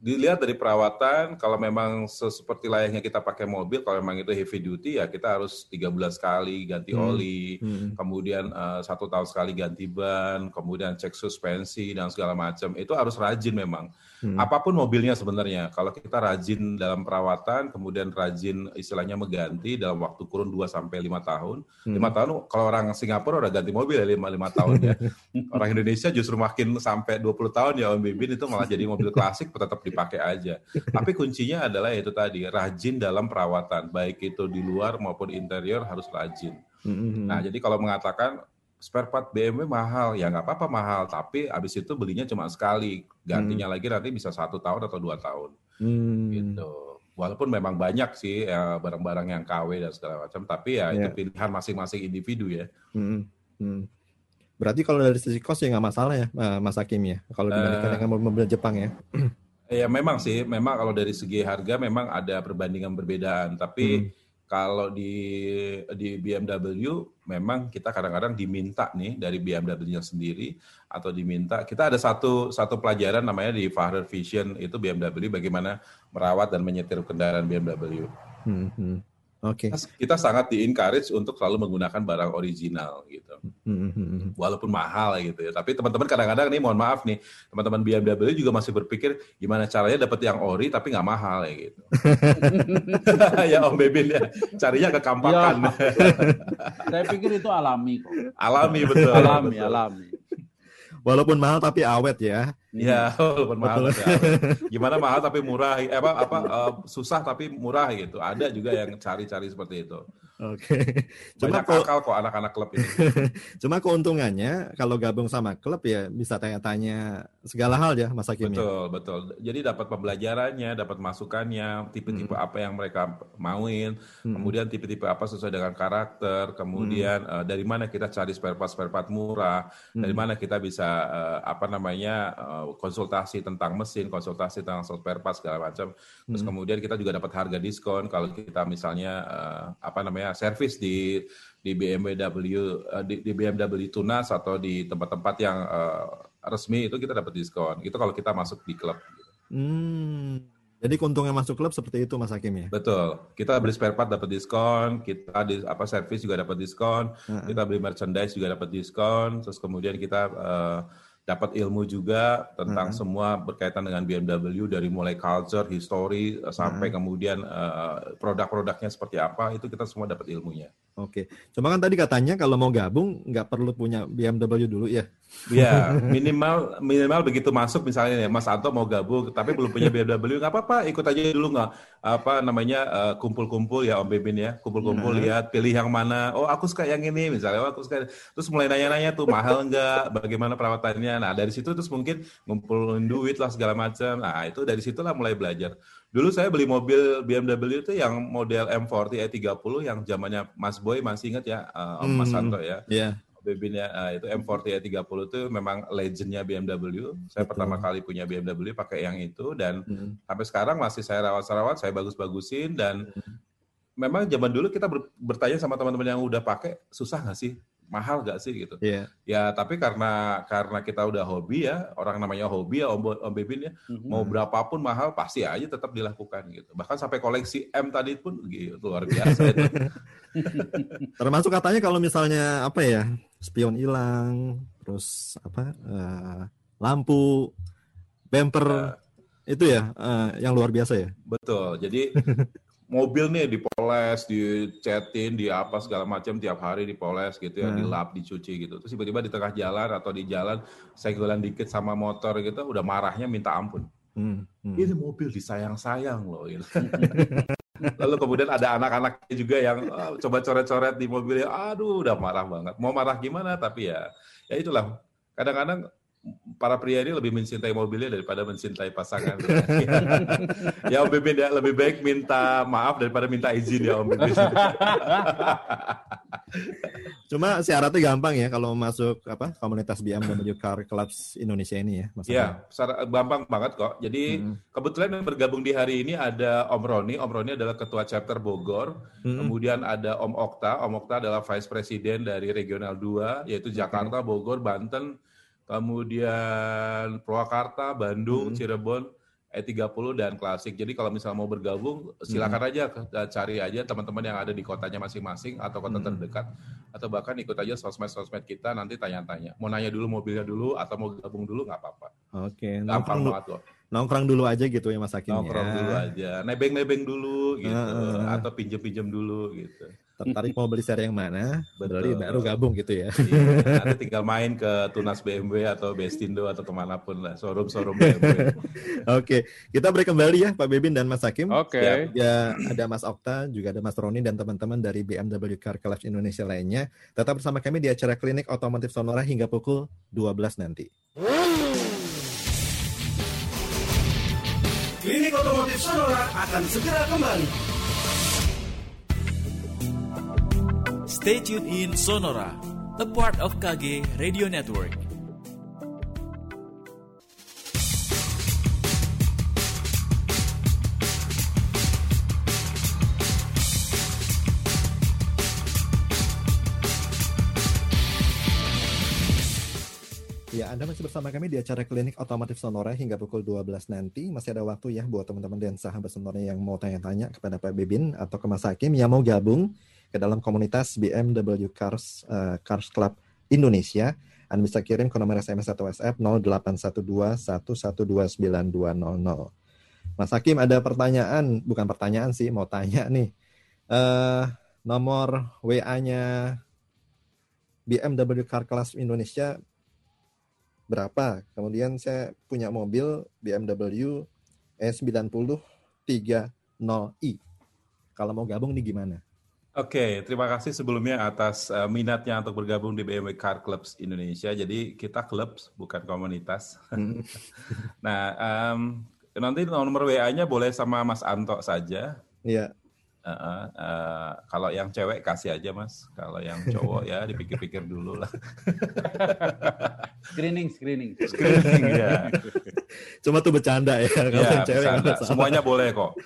dilihat dari perawatan kalau memang seperti layaknya kita pakai mobil kalau memang itu heavy duty ya kita harus tiga bulan sekali ganti hmm. oli hmm. kemudian uh, satu tahun sekali ganti ban kemudian cek suspensi dan segala macam itu harus rajin memang hmm. apa pun mobilnya sebenarnya kalau kita rajin dalam perawatan kemudian rajin istilahnya mengganti dalam waktu kurun 2 sampai lima tahun hmm. lima tahun kalau orang Singapura udah ganti mobil ya lima lima tahun ya *laughs* orang Indonesia justru makin sampai 20 tahun ya Om Bibin itu malah jadi mobil klasik tetap di dipakai aja. Tapi kuncinya adalah itu tadi rajin dalam perawatan, baik itu di luar maupun interior harus rajin. Mm-hmm. Nah, jadi kalau mengatakan spare part BMW mahal, ya nggak apa-apa mahal, tapi abis itu belinya cuma sekali, gantinya mm. lagi nanti bisa satu tahun atau dua tahun. Mm. Gitu. Walaupun memang banyak sih ya, barang-barang yang KW dan segala macam, tapi ya yeah. itu pilihan masing-masing individu ya. Mm. Mm. Berarti kalau dari sisi cost ya nggak masalah ya, Mas Hakim ya, kalau dibandingkan uh, dengan mobil Jepang ya. *clears throat* Ya memang sih, memang kalau dari segi harga memang ada perbandingan perbedaan. Tapi hmm. Kalau di di BMW memang kita kadang-kadang diminta nih dari BMW-nya sendiri atau diminta kita ada satu satu pelajaran namanya di Fahrer Vision itu BMW bagaimana merawat dan menyetir kendaraan BMW. Hmm, hmm. Oke. Okay. Kita sangat di encourage untuk selalu menggunakan barang original gitu. Mm-hmm. Walaupun mahal gitu ya. Tapi teman-teman kadang-kadang nih mohon maaf nih, teman-teman BMW juga masih berpikir gimana caranya dapat yang ori tapi nggak mahal ya gitu. *laughs* ya Om Bebin ya, carinya ke kampakan. Ya, *laughs* saya pikir itu alami kok. Alami betul. alami, betul. alami. Walaupun mahal tapi awet ya. Iya, *laughs* walaupun mahal awet. *laughs* Gimana mahal tapi murah? Eh, apa apa uh, susah tapi murah gitu. Ada juga yang cari-cari seperti itu. Oke. Okay. Cuma Banyak akal kok anak-anak klub ini. *laughs* Cuma keuntungannya kalau gabung sama klub ya bisa tanya-tanya segala hal ya Mas Hakim. Ya? Betul, betul. Jadi dapat pembelajarannya, dapat masukannya, tipe-tipe hmm. apa yang mereka mauin, hmm. kemudian tipe-tipe apa sesuai dengan karakter, kemudian hmm. uh, dari mana kita cari spare part spare part murah, hmm. dari mana kita bisa uh, apa namanya uh, konsultasi tentang mesin, konsultasi tentang spare part segala macam. Terus hmm. kemudian kita juga dapat harga diskon kalau kita misalnya uh, apa namanya servis di di BMW uh, di, di BMW Tunas atau di tempat-tempat yang uh, resmi itu kita dapat diskon. Itu kalau kita masuk di klub. Hmm. Jadi keuntungan masuk klub seperti itu Mas Hakim ya? Betul. Kita beli spare part dapat diskon, kita di apa servis juga dapat diskon, uh -huh. kita beli merchandise juga dapat diskon, terus kemudian kita uh, dapat ilmu juga tentang hmm. semua berkaitan dengan BMW dari mulai culture, history sampai hmm. kemudian uh, produk-produknya seperti apa itu kita semua dapat ilmunya. Oke, cuma kan tadi katanya kalau mau gabung nggak perlu punya BMW dulu ya? Ya minimal minimal begitu masuk misalnya ya Mas Anto mau gabung tapi belum punya *laughs* BMW nggak apa-apa ikut aja dulu nggak apa namanya uh, kumpul-kumpul ya Om Bebin ya kumpul-kumpul hmm. lihat pilih yang mana oh aku suka yang ini misalnya oh, aku suka terus mulai nanya-nanya tuh mahal nggak bagaimana perawatannya nah dari situ terus mungkin ngumpulin duit lah segala macam nah itu dari situlah mulai belajar Dulu saya beli mobil BMW itu yang model M40 E30 yang zamannya Mas Boy masih ingat ya, uh, Om Mas hmm, Santo ya. Iya. Yeah. Bebinnya uh, itu M40 E30 itu memang legendnya BMW. Saya Betul. pertama kali punya BMW pakai yang itu dan hmm. sampai sekarang masih saya rawat-rawat, saya bagus-bagusin dan hmm. memang zaman dulu kita bertanya sama teman-teman yang udah pakai susah nggak sih mahal gak sih gitu. Yeah. Ya tapi karena karena kita udah hobi ya, orang namanya hobi ya Om, Om Bebin ya, mm-hmm. mau berapapun mahal pasti aja tetap dilakukan gitu. Bahkan sampai koleksi M tadi pun gitu, luar biasa itu. *laughs* Termasuk katanya kalau misalnya apa ya, spion hilang, terus apa uh, lampu, bumper uh, itu ya uh, yang luar biasa ya. Betul. Jadi *laughs* mobil nih dipoles, dicetin, di apa segala macam tiap hari dipoles gitu ya, hmm. dilap, dicuci gitu. Terus tiba-tiba di tengah jalan atau di jalan senggolan dikit sama motor gitu, udah marahnya minta ampun. Hmm. Hmm. Ini mobil disayang-sayang loh. Gitu. *laughs* Lalu kemudian ada anak-anaknya juga yang oh, coba coret-coret di mobilnya, aduh udah marah banget. Mau marah gimana? Tapi ya, ya itulah. Kadang-kadang para pria ini lebih mencintai mobilnya daripada mencintai pasangan. *laughs* ya Om Bibin ya, lebih baik minta maaf daripada minta izin ya Om Bibin. *laughs* Cuma syaratnya gampang ya kalau masuk apa komunitas BMW Car Clubs Indonesia ini ya. Iya, gampang banget kok. Jadi hmm. kebetulan yang bergabung di hari ini ada Om Roni. Om Roni adalah ketua chapter Bogor. Hmm. Kemudian ada Om Okta. Om Okta adalah vice president dari Regional 2 yaitu Jakarta, Bogor, Banten, kemudian Purwakarta, Bandung, hmm. Cirebon, E30 dan Klasik. Jadi kalau misalnya mau bergabung, silakan hmm. aja cari aja teman-teman yang ada di kotanya masing-masing atau kota hmm. terdekat atau bahkan ikut aja sosmed-sosmed kita nanti tanya-tanya. Mau nanya dulu mobilnya dulu atau mau gabung dulu nggak apa-apa. Oke. Okay. Gampang banget loh nongkrong dulu aja gitu ya Mas Hakim nongkrong ya. dulu aja nebeng-nebeng dulu gitu uh, atau pinjem-pinjem dulu gitu tertarik mau beli seri yang mana Betul. baru gabung gitu ya iya, nanti tinggal main ke Tunas BMW atau Bestindo atau ke mana pun lah showroom showroom BMW *laughs* oke kita break kembali ya Pak Bebin dan Mas Hakim oke okay. ya ada Mas Okta juga ada Mas Roni dan teman-teman dari BMW Car Club Indonesia lainnya tetap bersama kami di acara klinik otomotif Sonora hingga pukul 12 nanti. Klinik Otomotif Sonora akan segera kembali. Stay tuned in Sonora, a part of KG Radio Network. Anda masih bersama kami di acara Klinik Otomotif Sonora hingga pukul 12 nanti. Masih ada waktu ya buat teman-teman dan sahabat Sonora yang mau tanya-tanya kepada Pak Bibin atau ke Mas Hakim yang mau gabung ke dalam komunitas BMW Cars uh, Cars Club Indonesia. Anda bisa kirim ke nomor SMS atau WhatsApp 0812 Mas Hakim ada pertanyaan, bukan pertanyaan sih, mau tanya nih. Uh, nomor WA-nya BMW Car Class Indonesia berapa. Kemudian saya punya mobil BMW E90 30i. Kalau mau gabung nih gimana? Oke, okay, terima kasih sebelumnya atas uh, minatnya untuk bergabung di BMW Car Clubs Indonesia. Jadi kita klub bukan komunitas. Hmm. *laughs* nah, um, nanti nomor WA-nya boleh sama Mas Anto saja. Iya. Uh, uh, kalau yang cewek kasih aja mas, kalau yang cowok ya dipikir-pikir dulu lah. screening, screening, screening ya. *laughs* Cuma tuh bercanda ya. Kalau ya, yang cewek bercanda. Semuanya boleh kok. *laughs*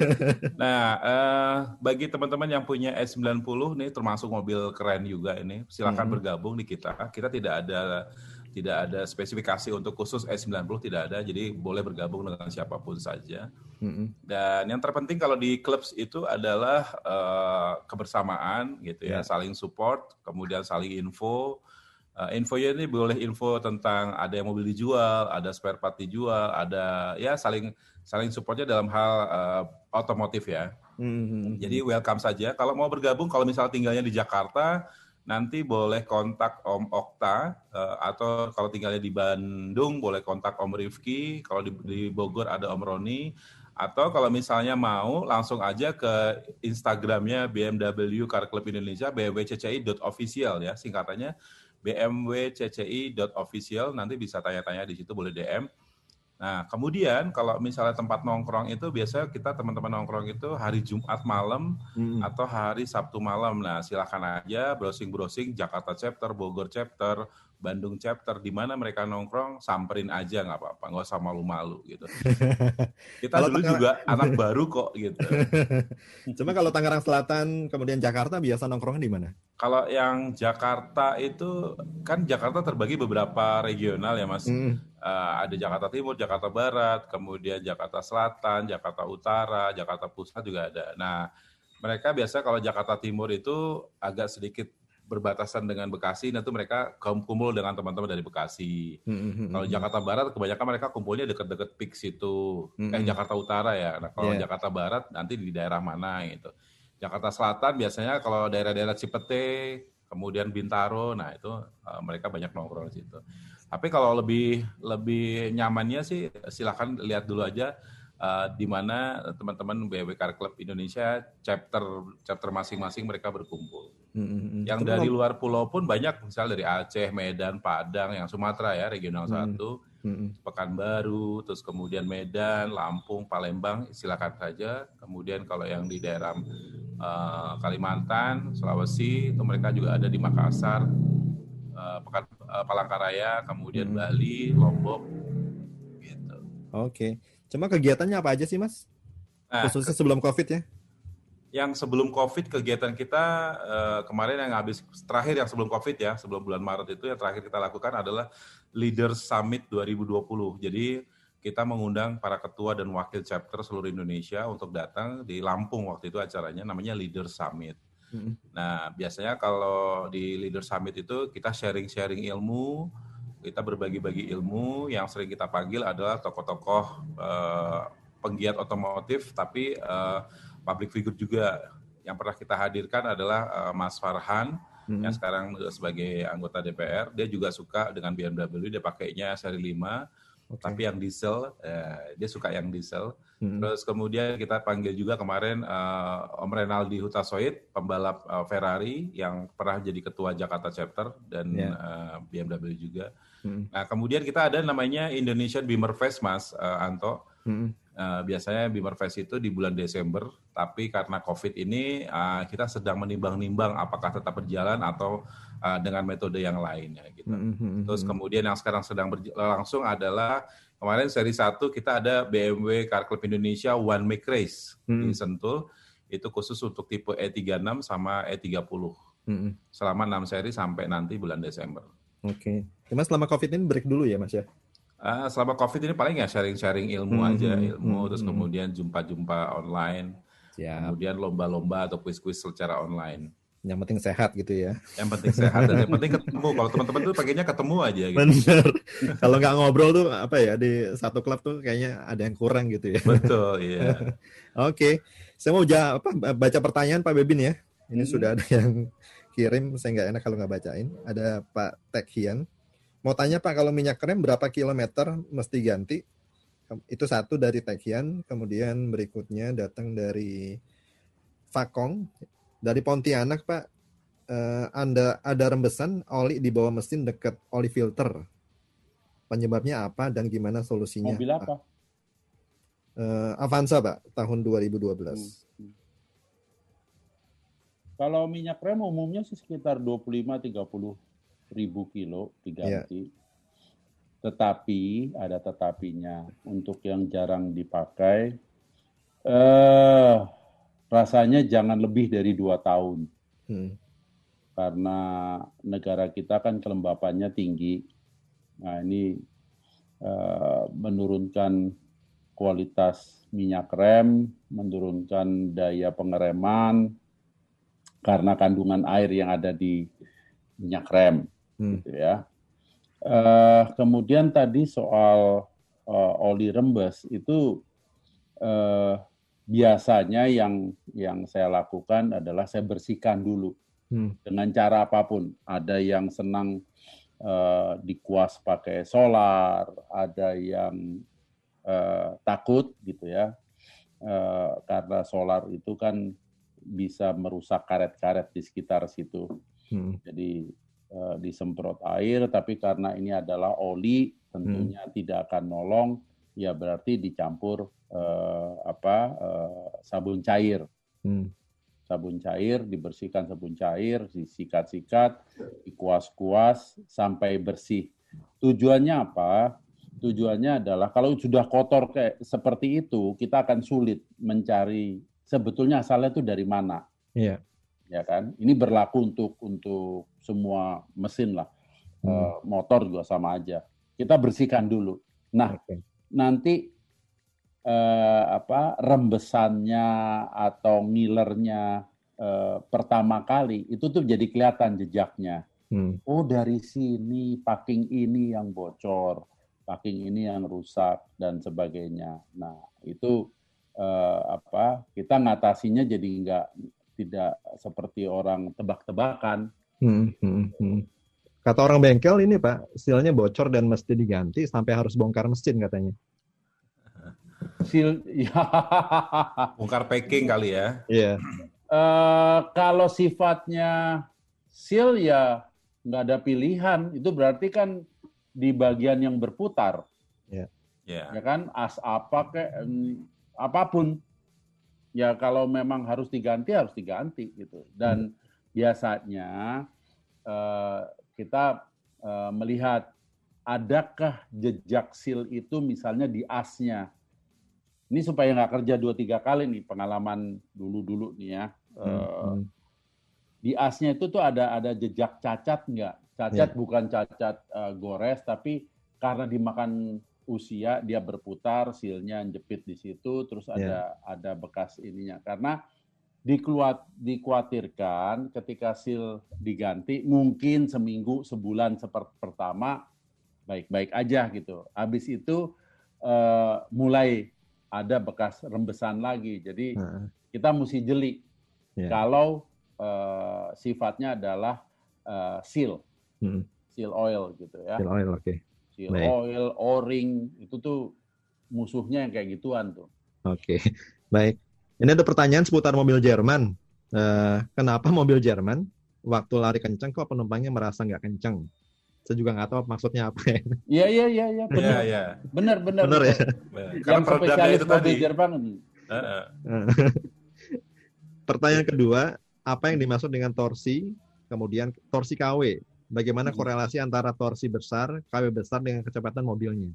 Nah, uh, bagi teman-teman yang punya S90 nih termasuk mobil keren juga ini, silakan hmm. bergabung di kita. Kita tidak ada tidak ada spesifikasi untuk khusus S90 tidak ada, jadi boleh bergabung dengan siapa pun saja. Mm-hmm. Dan yang terpenting kalau di klub itu adalah uh, kebersamaan gitu ya, yeah. saling support, kemudian saling info. Uh, infonya ini boleh info tentang ada yang mobil dijual, ada spare part dijual, ada ya saling saling supportnya dalam hal uh, otomotif ya. Mm-hmm. Jadi welcome saja. Kalau mau bergabung, kalau misalnya tinggalnya di Jakarta, nanti boleh kontak Om Okta uh, atau kalau tinggalnya di Bandung boleh kontak Om Rifki, kalau di, di Bogor ada Om Roni. Atau kalau misalnya mau langsung aja ke Instagramnya BMW Car Club Indonesia bmwcci.official ya singkatannya bmwcci.official nanti bisa tanya-tanya di situ boleh DM Nah, kemudian kalau misalnya tempat nongkrong itu biasanya kita teman-teman nongkrong itu hari Jumat malam hmm. atau hari Sabtu malam. Nah, silakan aja browsing-browsing Jakarta chapter, Bogor chapter, Bandung chapter di mana mereka nongkrong samperin aja nggak apa-apa nggak usah malu-malu gitu *laughs* kita dulu Tangerang... juga anak baru kok gitu *laughs* cuma kalau Tangerang Selatan kemudian Jakarta biasa nongkrongnya di mana kalau yang Jakarta itu kan Jakarta terbagi beberapa regional ya mas hmm. Uh, ada Jakarta Timur Jakarta Barat kemudian Jakarta Selatan Jakarta Utara Jakarta Pusat juga ada nah mereka biasa kalau Jakarta Timur itu agak sedikit berbatasan dengan Bekasi, nanti mereka kumpul dengan teman-teman dari Bekasi. Mm-hmm. Kalau Jakarta Barat, kebanyakan mereka kumpulnya dekat-dekat PIX itu, mm-hmm. eh Jakarta Utara ya. Nah kalau yeah. Jakarta Barat nanti di daerah mana gitu. Jakarta Selatan biasanya kalau daerah-daerah Cipete, kemudian Bintaro, nah itu uh, mereka banyak nongkrong di situ. Tapi kalau lebih lebih nyamannya sih silakan lihat dulu aja uh, di mana teman-teman BW Car Club Indonesia chapter chapter masing-masing mereka berkumpul. Mm-hmm. Yang Itu dari luar pulau pun banyak, misal dari Aceh, Medan, Padang, yang Sumatera ya regional mm-hmm. satu, mm-hmm. Pekanbaru, terus kemudian Medan, Lampung, Palembang, silakan saja. Kemudian kalau yang di daerah uh, Kalimantan, Sulawesi, itu mereka juga ada di Makassar, uh, Pekan, uh, Palangkaraya, kemudian mm-hmm. Bali, Lombok, gitu. Oke. Okay. Cuma kegiatannya apa aja sih, Mas? Nah, Khususnya sebelum COVID ya? Yang sebelum COVID kegiatan kita uh, kemarin yang habis terakhir yang sebelum COVID ya, sebelum bulan Maret itu yang terakhir kita lakukan adalah Leaders Summit 2020. Jadi kita mengundang para ketua dan wakil chapter seluruh Indonesia untuk datang di Lampung waktu itu acaranya namanya Leaders Summit. Hmm. Nah, biasanya kalau di Leaders Summit itu kita sharing-sharing ilmu, kita berbagi-bagi ilmu yang sering kita panggil adalah tokoh-tokoh uh, penggiat otomotif tapi uh, public figure juga yang pernah kita hadirkan adalah uh, Mas Farhan hmm. yang sekarang sebagai anggota DPR dia juga suka dengan BMW dia pakainya seri 5 Okay. Tapi yang diesel, eh, dia suka yang diesel. Hmm. Terus kemudian kita panggil juga kemarin uh, Om Renaldi Hutasoid, pembalap uh, Ferrari yang pernah jadi ketua Jakarta Chapter dan yeah. uh, BMW juga. Hmm. Nah kemudian kita ada namanya Indonesian Beamer Fest, Mas uh, Anto. Hmm. Uh, biasanya Beamer Fest itu di bulan Desember, tapi karena COVID ini uh, kita sedang menimbang-nimbang apakah tetap berjalan atau uh, dengan metode yang lainnya gitu. Mm-hmm. Terus kemudian yang sekarang sedang berlangsung adalah kemarin seri satu kita ada BMW Car Club Indonesia One Make Race mm-hmm. di Sentul itu khusus untuk tipe E36 sama E30 mm-hmm. selama 6 seri sampai nanti bulan Desember. Oke, okay. Mas selama COVID ini break dulu ya Mas ya? Uh, selama COVID ini paling ya sharing-sharing ilmu mm-hmm. aja, ilmu mm-hmm. terus kemudian jumpa-jumpa online, Siap. kemudian lomba-lomba atau kuis-kuis secara online. Yang penting sehat gitu ya. Yang penting sehat dan yang penting ketemu. Kalau teman-teman tuh pakainya ketemu aja gitu. Bener. Kalau nggak ngobrol tuh apa ya di satu klub tuh kayaknya ada yang kurang gitu ya. Betul, iya. *laughs* Oke. Okay. Saya mau ja, apa, baca pertanyaan Pak Bebin ya. Ini hmm. sudah ada *laughs* yang kirim, saya nggak enak kalau nggak bacain. Ada Pak Tekhian. Mau tanya Pak, kalau minyak rem berapa kilometer mesti ganti? Itu satu dari Tekhian. Kemudian berikutnya datang dari Fakong dari Pontianak Pak uh, anda ada rembesan oli di bawah mesin dekat oli filter? Penyebabnya apa dan gimana solusinya? Mobil apa? Uh, Avanza Pak tahun 2012 hmm. kalau minyak rem umumnya sih sekitar 25-30 ribu kilo diganti. Yeah. tetapi ada tetapinya untuk yang jarang dipakai. Eh rasanya jangan lebih dari dua tahun. Hmm. Karena negara kita kan kelembapannya tinggi. Nah ini uh, menurunkan kualitas minyak rem, menurunkan daya pengereman karena kandungan air yang ada di minyak rem, hmm. gitu ya. Uh, kemudian tadi soal uh, oli rembes itu uh, biasanya yang yang saya lakukan adalah saya bersihkan dulu hmm. dengan cara apa pun. Ada yang senang uh, dikuas pakai solar, ada yang uh, takut gitu ya, uh, karena solar itu kan bisa merusak karet-karet di sekitar situ. Hmm. Jadi uh, disemprot air, tapi karena ini adalah oli, tentunya hmm. tidak akan nolong ya berarti dicampur uh, apa uh, sabun cair. Hmm. Sabun cair dibersihkan sabun cair, disikat-sikat, dikuas-kuas sampai bersih. Tujuannya apa? Tujuannya adalah kalau sudah kotor kayak seperti itu, kita akan sulit mencari sebetulnya asalnya itu dari mana. Iya. Ya kan? Ini berlaku untuk untuk semua mesin lah. Hmm. Uh, motor juga sama aja. Kita bersihkan dulu. Nah, okay. Nanti eh, apa rembesannya atau ngilernya eh, pertama kali itu tuh jadi kelihatan jejaknya. Hmm. Oh dari sini packing ini yang bocor, packing ini yang rusak dan sebagainya. Nah itu eh, apa kita ngatasinya jadi nggak tidak seperti orang tebak-tebakan. Hmm, hmm, hmm. Kata orang bengkel ini Pak, silnya bocor dan mesti diganti sampai harus bongkar mesin katanya. Sil, *laughs* ya. Bongkar packing kali ya. Iya. Yeah. Uh, kalau sifatnya seal ya nggak ada pilihan. Itu berarti kan di bagian yang berputar. Yeah. Yeah. Ya kan as apa ke apa pun. Ya kalau memang harus diganti harus diganti gitu. Dan hmm. biasanya uh, kita uh, melihat adakah jejak seal itu misalnya di asnya ini supaya nggak kerja dua tiga kali nih pengalaman dulu dulu nih ya. Hmm. Uh, di asnya itu tuh ada ada jejak cacat nggak? Cacat yeah. bukan cacat uh, gores tapi karena dimakan usia dia berputar silnya jepit di situ terus ada yeah. ada bekas ininya karena dikeluat dikhawatirkan ketika sil diganti mungkin seminggu sebulan seperti pertama baik-baik aja gitu. Habis itu uh, mulai ada bekas rembesan lagi. Jadi uh. kita mesti jeli yeah. kalau uh, sifatnya adalah uh, seal, hmm. seal oil gitu ya. Seal oil, oke. Okay. Seal Baik. oil, o-ring itu tuh musuhnya yang kayak gituan tuh. Oke, okay. *laughs* baik. Ini ada pertanyaan seputar mobil Jerman. Uh, kenapa mobil Jerman waktu lari kencang kok penumpangnya merasa nggak kencang? saya juga nggak tahu maksudnya apa ya. Iya iya iya iya benar. Iya, iya. Benar benar. Benar ya. Yang spesialis itu tadi. Jerman. Uh, *laughs* Pertanyaan kedua, apa yang dimaksud dengan torsi? Kemudian torsi KW. Bagaimana hmm. korelasi antara torsi besar, KW besar dengan kecepatan mobilnya?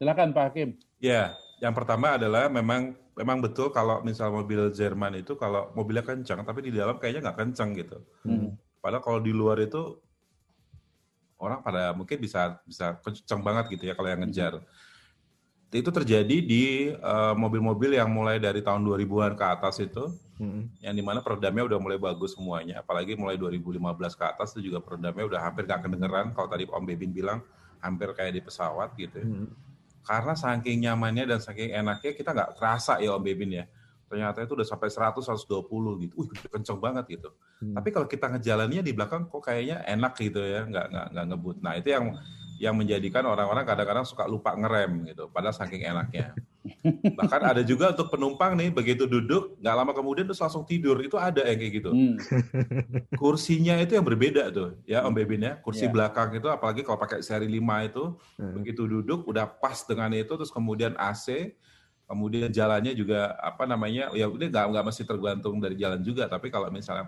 Silakan Pak Hakim. Ya, yang pertama adalah memang memang betul kalau misal mobil Jerman itu kalau mobilnya kencang tapi di dalam kayaknya nggak kencang gitu. Hmm. Padahal kalau di luar itu orang pada mungkin bisa bisa kenceng banget gitu ya kalau yang ngejar. Hmm. Itu terjadi di uh, mobil-mobil yang mulai dari tahun 2000-an ke atas itu, hmm. yang di mana peredamnya udah mulai bagus semuanya. Apalagi mulai 2015 ke atas itu juga peredamnya udah hampir gak kedengeran. Kalau tadi Om Bebin bilang hampir kayak di pesawat gitu. Ya. Hmm. Karena saking nyamannya dan saking enaknya kita nggak terasa ya Om Bebin ya ternyata itu udah sampai 100 120 gitu. Wih, kenceng banget gitu. Hmm. Tapi kalau kita ngejalannya di belakang kok kayaknya enak gitu ya, nggak nggak nggak ngebut. Nah, itu yang yang menjadikan orang-orang kadang-kadang suka lupa ngerem gitu, padahal saking enaknya. *laughs* Bahkan ada juga untuk penumpang nih, begitu duduk, nggak lama kemudian terus langsung tidur, itu ada yang kayak gitu. Hmm. *laughs* Kursinya itu yang berbeda tuh, ya Om Bebin ya. Kursi yeah. belakang itu, apalagi kalau pakai seri 5 itu, hmm. begitu duduk udah pas dengan itu, terus kemudian AC, kemudian jalannya juga apa namanya ya udah nggak nggak mesti tergantung dari jalan juga tapi kalau misalnya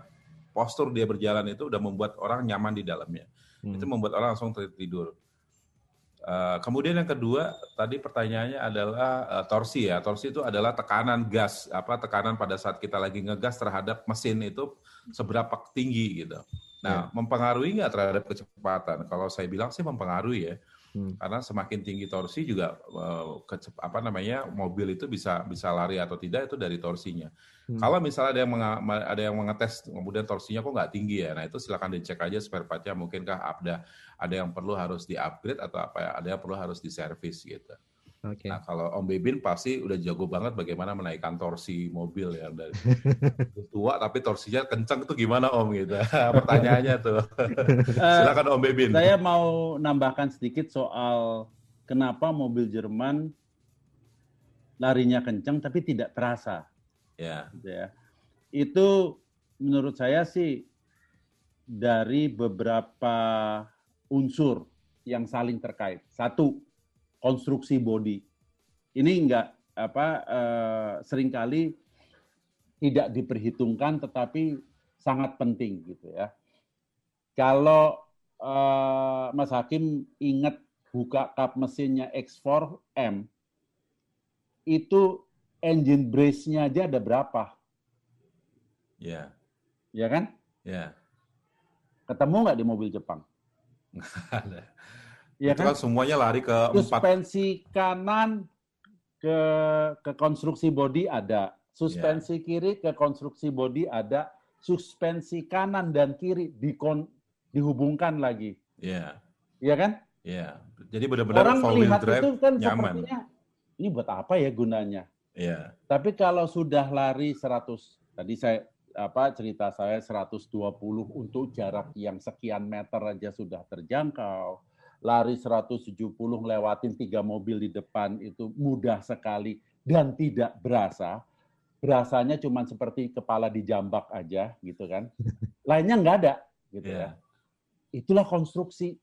postur dia berjalan itu udah membuat orang nyaman di dalamnya hmm. itu membuat orang langsung tertidur uh, kemudian yang kedua tadi pertanyaannya adalah uh, torsi ya torsi itu adalah tekanan gas apa tekanan pada saat kita lagi ngegas terhadap mesin itu seberapa tinggi gitu nah yeah. mempengaruhi nggak terhadap kecepatan kalau saya bilang sih mempengaruhi ya Hmm. Karena semakin tinggi torsi juga uh, apa namanya mobil itu bisa bisa lari atau tidak itu dari torsinya. Hmm. Kalau misalnya ada yang ada yang mengetes kemudian torsinya kok nggak tinggi ya, nah itu silakan dicek aja spare partnya mungkinkah ada ada yang perlu harus di upgrade atau apa ya, ada yang perlu harus diservis gitu. Okay. Nah kalau Om Bebin pasti udah jago banget bagaimana menaikkan torsi mobil ya dari *laughs* tua tapi torsinya kencang itu gimana Om gitu. *laughs* Pertanyaannya tuh. *laughs* Eh, Silakan Om Bebin. Saya mau nambahkan sedikit soal kenapa mobil Jerman larinya kencang tapi tidak terasa. Ya. ya. Itu menurut saya sih dari beberapa unsur yang saling terkait. Satu, konstruksi body. Ini enggak apa uh, sering kali tidak diperhitungkan tetapi sangat penting gitu ya. Kalau uh, Mas Hakim ingat buka kap mesinnya X4M itu engine brace-nya aja ada berapa? Ya. Yeah. Ya kan? Ya. Yeah. Ketemu nggak di mobil Jepang? ada. Ya kan? kan semuanya lari ke suspensi empat. kanan ke ke konstruksi bodi ada, suspensi yeah. kiri ke konstruksi bodi ada, suspensi kanan dan kiri dikon, dihubungkan lagi. Iya. Yeah. Iya kan? Iya. Yeah. Jadi benar-benar Orang wheel drive itu kan nyaman. Ini buat apa ya gunanya? Yeah. Tapi kalau sudah lari 100, tadi saya apa cerita saya 120 untuk jarak yang sekian meter aja sudah terjangkau lari 170 lewatin tiga mobil di depan itu mudah sekali dan tidak berasa. Berasanya cuma seperti kepala dijambak aja gitu kan. *laughs* Lainnya nggak ada gitu yeah. ya. Itulah konstruksi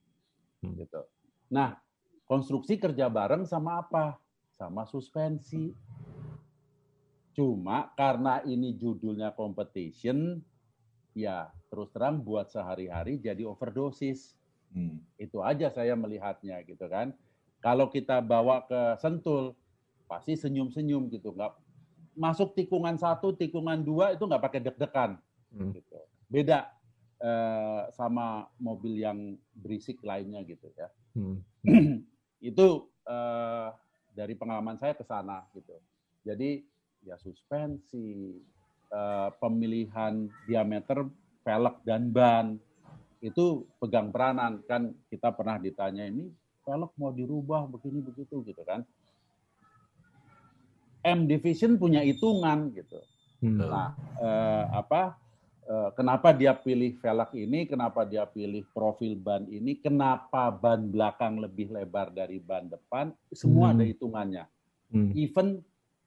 hmm. gitu. Nah, konstruksi kerja bareng sama apa? Sama suspensi. Cuma karena ini judulnya competition, ya terus terang buat sehari-hari jadi overdosis Hmm. Itu aja saya melihatnya gitu kan. Kalau kita bawa ke Sentul, pasti senyum-senyum gitu. Nggak masuk tikungan satu, tikungan dua itu nggak pakai deg-degan. Hmm. Gitu. Beda eh, sama mobil yang berisik lainnya gitu ya. Hmm. *clears throat* itu eh, dari pengalaman saya ke sana gitu. Jadi ya suspensi, eh, pemilihan diameter velg dan ban, itu pegang peranan kan kita pernah ditanya ini velg mau dirubah begini begitu gitu kan M Division punya hitungan gitu hmm. nah eh, apa eh, kenapa dia pilih velg ini kenapa dia pilih profil ban ini kenapa ban belakang lebih lebar dari ban depan semua hmm. ada hitungannya hmm. even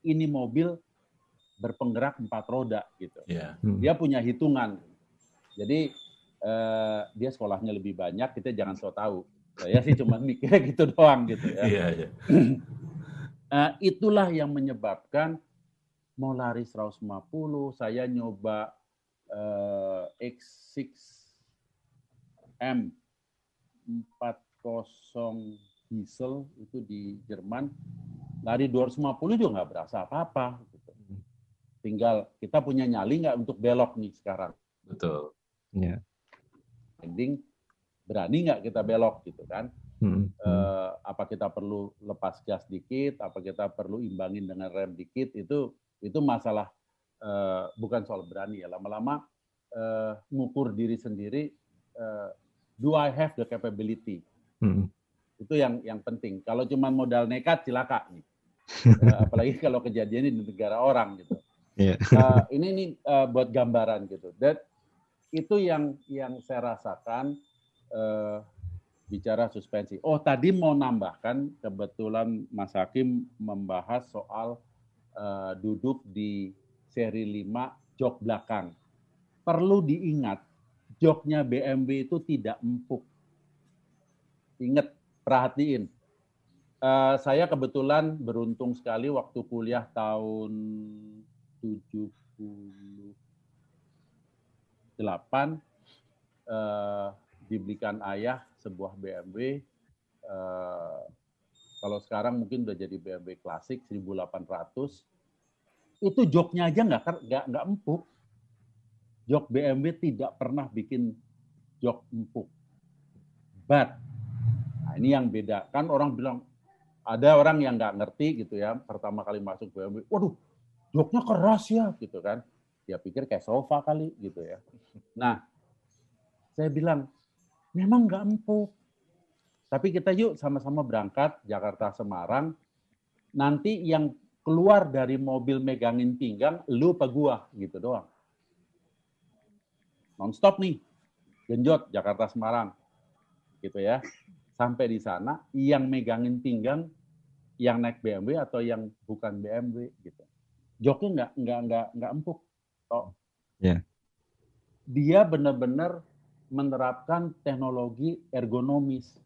ini mobil berpenggerak empat roda gitu yeah. hmm. dia punya hitungan jadi uh, dia sekolahnya lebih banyak, kita jangan so tahu. Saya sih cuma *laughs* mikirnya gitu doang gitu ya. Iya, iya. uh, *clears throat* itulah yang menyebabkan mau lari 150, saya nyoba uh, X6M 40 diesel itu di Jerman lari 250 juga nggak berasa apa-apa. Gitu. Tinggal kita punya nyali nggak untuk belok nih sekarang. Betul. Ya ending berani nggak kita belok gitu kan? Hmm. Uh, apa kita perlu lepas gas dikit? Apa kita perlu imbangin dengan rem dikit? Itu itu masalah uh, bukan soal berani ya. Lama-lama uh, ngukur diri sendiri. Uh, do I have the capability? Hmm. Itu yang yang penting. Kalau cuma modal nekat cilaka nih. Uh, apalagi kalau kejadian di negara orang gitu. Yeah. uh, ini ini uh, buat gambaran gitu. That itu yang yang saya rasakan uh, bicara suspensi. Oh tadi mau nambahkan kebetulan Mas Hakim membahas soal uh, duduk di seri 5 jok belakang. Perlu diingat joknya BMW itu tidak empuk. Ingat, perhatiin. Uh, saya kebetulan beruntung sekali waktu kuliah tahun 70 eh, dibelikan ayah sebuah BMW. Eh, kalau sekarang mungkin udah jadi BMW klasik 1800. Itu joknya aja nggak nggak nggak empuk. Jok BMW tidak pernah bikin jok empuk. But, nah ini yang beda. Kan orang bilang, ada orang yang nggak ngerti gitu ya, pertama kali masuk BMW, waduh, joknya keras ya gitu kan dia pikir kayak sofa kali gitu ya. Nah, saya bilang, memang nggak empuk. Tapi kita yuk sama-sama berangkat Jakarta Semarang. Nanti yang keluar dari mobil megangin pinggang, lu apa gua gitu doang. Nonstop nih, genjot Jakarta Semarang, gitu ya. Sampai di sana, yang megangin pinggang, yang naik BMW atau yang bukan BMW gitu. Joknya nggak nggak nggak nggak empuk Tok. Yeah. Dia benar-benar menerapkan teknologi ergonomis.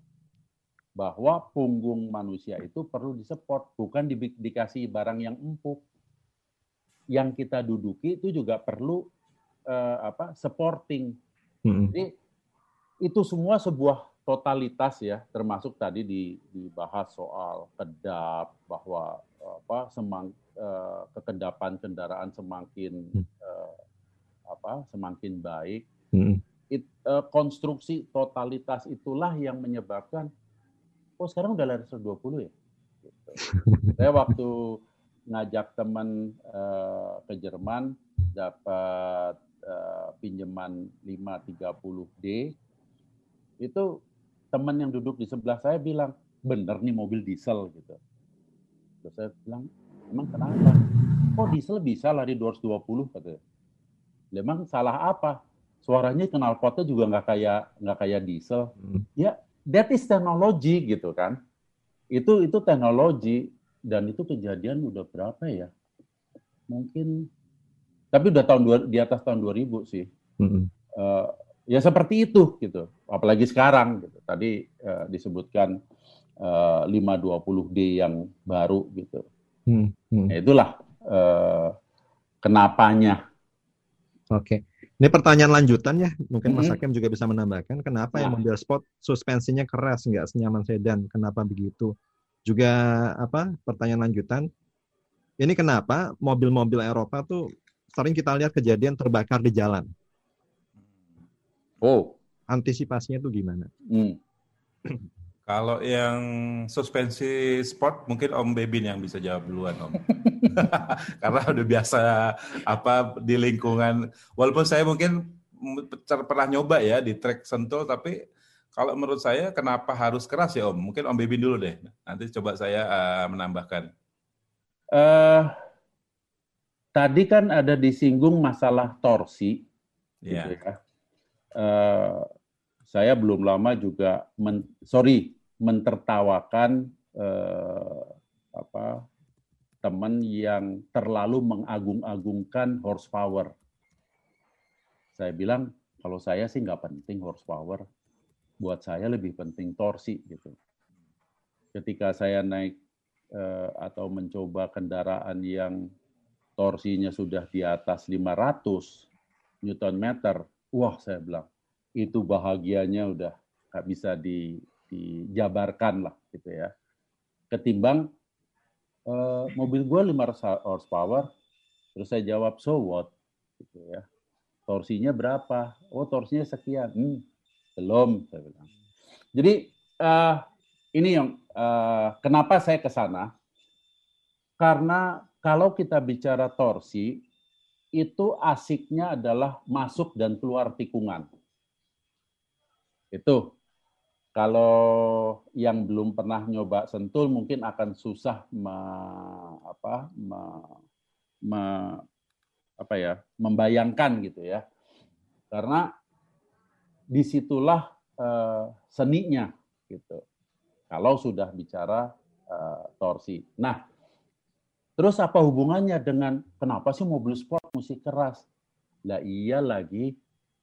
bahwa punggung manusia itu perlu disupport, bukan di, dikasih barang yang empuk. Yang kita duduki itu juga perlu uh, apa supporting. Hmm. Jadi itu semua sebuah totalitas ya, termasuk tadi dibahas soal kedap bahwa apa semang uh, kekedapan kendaraan semakin uh, apa semakin baik. Hmm. It, uh, konstruksi totalitas itulah yang menyebabkan oh sekarang udah lari 120 ya. Gitu. *laughs* Saya waktu ngajak teman uh, ke Jerman dapat uh, pinjaman 530D itu teman yang duduk di sebelah saya bilang bener nih mobil diesel gitu. Terus saya bilang emang kenapa? Oh diesel bisa lari 220 katanya. Memang salah apa? Suaranya kenal potnya juga nggak kayak nggak kayak diesel. Hmm. Ya that is technology gitu kan. Itu itu teknologi dan itu kejadian udah berapa ya? Mungkin tapi udah tahun dua, di atas tahun 2000 sih. -hmm. uh, ya seperti itu gitu. Apalagi sekarang gitu. Tadi uh, disebutkan uh, 520D yang baru gitu. Hmm, hmm. Ya itulah uh, kenapanya. Oke. Ini pertanyaan lanjutan ya, mungkin Mas hmm. Hakim juga bisa menambahkan, kenapa nah. yang mobil sport suspensinya keras, nggak senyaman sedan, kenapa begitu? Juga apa? Pertanyaan lanjutan, ini kenapa mobil-mobil Eropa tuh sering kita lihat kejadian terbakar di jalan? Oh, antisipasinya tuh gimana? Hmm. *clears throat* Kalau yang suspensi sport mungkin Om Bebin yang bisa jawab duluan Om. *laughs* Karena udah biasa apa di lingkungan walaupun saya mungkin pernah nyoba ya di trek sentul tapi kalau menurut saya kenapa harus keras ya Om? Mungkin Om Bebin dulu deh. Nanti coba saya uh, menambahkan. Uh, tadi kan ada disinggung masalah torsi. Yeah. Gitu ya. Uh, saya belum lama juga men, sorry mentertawakan eh, apa teman yang terlalu mengagung-agungkan horsepower. Saya bilang kalau saya sih nggak penting horsepower, buat saya lebih penting torsi gitu. Ketika saya naik eh, atau mencoba kendaraan yang torsinya sudah di atas 500 Newton meter, wah saya bilang itu bahagianya udah nggak bisa di, dijabarkan lah gitu ya. Ketimbang uh, mobil gue 500 horsepower, terus saya jawab so what gitu ya. Torsinya berapa? Oh torsinya sekian. Hmm, belum saya bilang. Jadi uh, ini yang uh, kenapa saya ke sana? Karena kalau kita bicara torsi, itu asiknya adalah masuk dan keluar tikungan. Itu kalau yang belum pernah nyoba sentul mungkin akan susah me, apa, me, me, apa ya, membayangkan gitu ya. Karena di situlah uh, seninya gitu. Kalau sudah bicara uh, torsi. Nah, terus apa hubungannya dengan kenapa sih mobil sport mesti keras? Lah iya lagi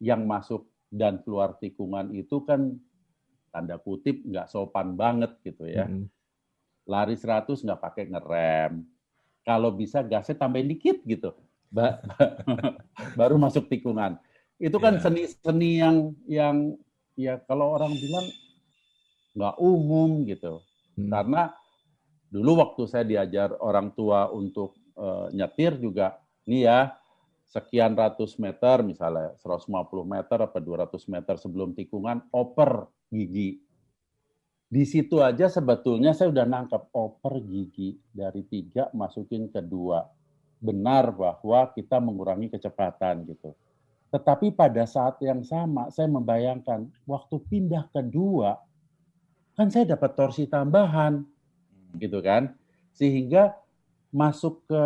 yang masuk dan keluar tikungan itu kan tanda kutip nggak sopan banget gitu ya. Hmm. Lari 100 nggak pakai ngerem. Kalau bisa gasnya tambahin dikit gitu. *laughs* Baru masuk tikungan. Itu kan iya. seni-seni yeah. yang yang ya kalau orang bilang nggak umum gitu. Hmm. Karena dulu waktu saya diajar orang tua untuk uh, nyetir juga, nih ya sekian ratus meter misalnya 150 meter apa 200 meter sebelum tikungan oper gigi. Di situ aja sebetulnya saya udah nangkep oper gigi dari tiga masukin ke dua. Benar bahwa kita mengurangi kecepatan gitu. Tetapi pada saat yang sama saya membayangkan waktu pindah ke dua kan saya dapat torsi tambahan gitu kan. Sehingga masuk ke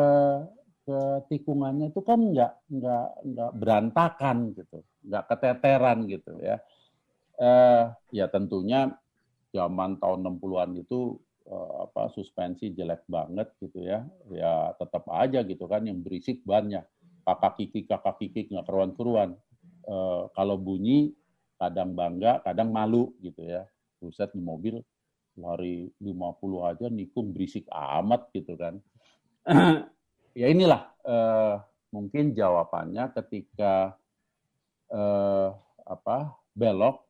ke tikungannya itu kan nggak nggak nggak berantakan gitu, nggak keteteran gitu ya. Eh, ya tentunya zaman tahun 60-an itu eh, apa suspensi jelek banget gitu ya. Ya tetap aja gitu kan yang berisik banyak. Kakak kiki kakak kiki nggak keruan-keruan. Eh, kalau bunyi kadang bangga, kadang malu gitu ya. Buset di mobil lari 50 aja nikung berisik amat gitu kan. *clears throat* ya inilah uh, mungkin jawabannya ketika uh, apa belok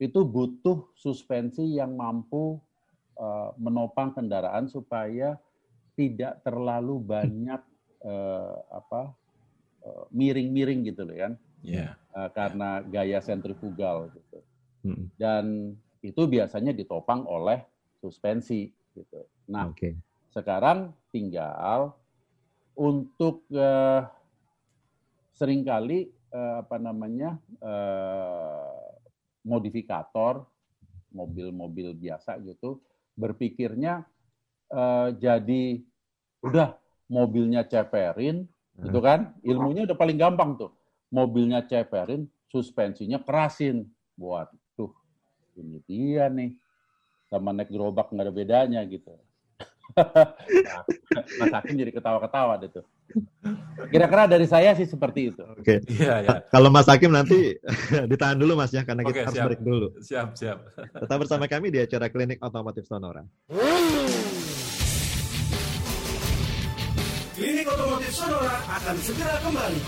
itu butuh suspensi yang mampu uh, menopang kendaraan supaya tidak terlalu banyak uh, *clears throat* apa miring-miring uh, gitu loh kan. Yeah. Uh, karena gaya sentrifugal gitu. Dan itu biasanya ditopang oleh suspensi gitu. Nah, okay. sekarang tinggal untuk uh, sering kali uh, apa namanya uh, modifikator mobil-mobil biasa gitu berpikirnya uh, jadi udah mobilnya ceperin hmm. gitu kan ilmunya udah paling gampang tuh mobilnya ceperin suspensinya kerasin buat ini dia nih sama naik gerobak nggak ada bedanya gitu. nah, *laughs* Mas Hakim jadi ketawa-ketawa deh tuh. Kira-kira dari saya sih seperti itu. Oke. Okay. Iya, ya. Kalau Mas Hakim nanti *laughs* ditahan dulu Mas ya karena kita okay, harus siap. break dulu. Siap, siap. Tetap bersama kami di acara Klinik Otomotif Sonora. Klinik Otomotif Sonora akan segera kembali.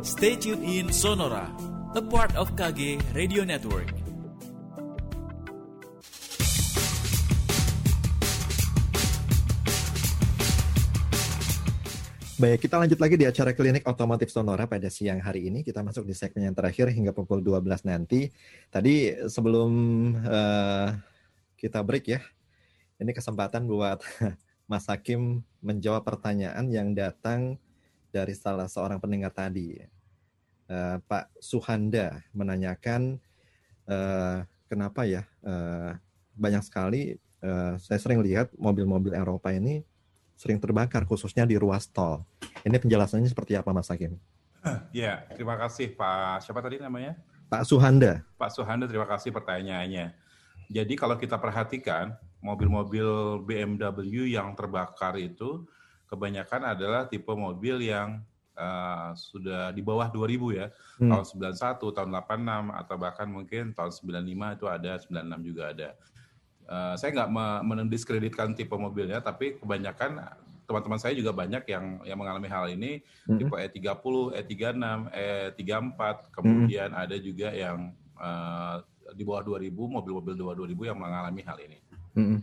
Stay tuned in Sonora a part of KG Radio Network. Baik, kita lanjut lagi di acara klinik otomotif Sonora pada siang hari ini. Kita masuk di segmen yang terakhir hingga pukul 12 nanti. Tadi sebelum uh, kita break ya, ini kesempatan buat *laughs* Mas Hakim menjawab pertanyaan yang datang dari salah seorang pendengar tadi. Eh, Pak Suhanda menanyakan uh, kenapa ya uh, banyak sekali uh, saya sering lihat mobil-mobil Eropa ini sering terbakar khususnya di ruas tol. Ini penjelasannya seperti apa Mas Hakim? *clears throat* Ya, terima kasih Pak. Siapa tadi namanya? Pak Suhanda. Pak Suhanda, terima kasih pertanyaannya. Jadi kalau kita perhatikan mobil-mobil BMW yang terbakar itu kebanyakan adalah tipe mobil yang uh, sudah di bawah 2000 ya. Hmm. Tahun 91, tahun 86 atau bahkan mungkin tahun 95 itu ada, 96 juga ada. Uh, saya nggak mendiskreditkan tipe mobilnya, tapi kebanyakan teman-teman saya juga banyak yang yang mengalami hal ini hmm. tipe E30, E36, E34, kemudian hmm. ada juga yang uh, di bawah 2000 mobil-mobil di bawah 2000 yang mengalami hal ini. Hmm.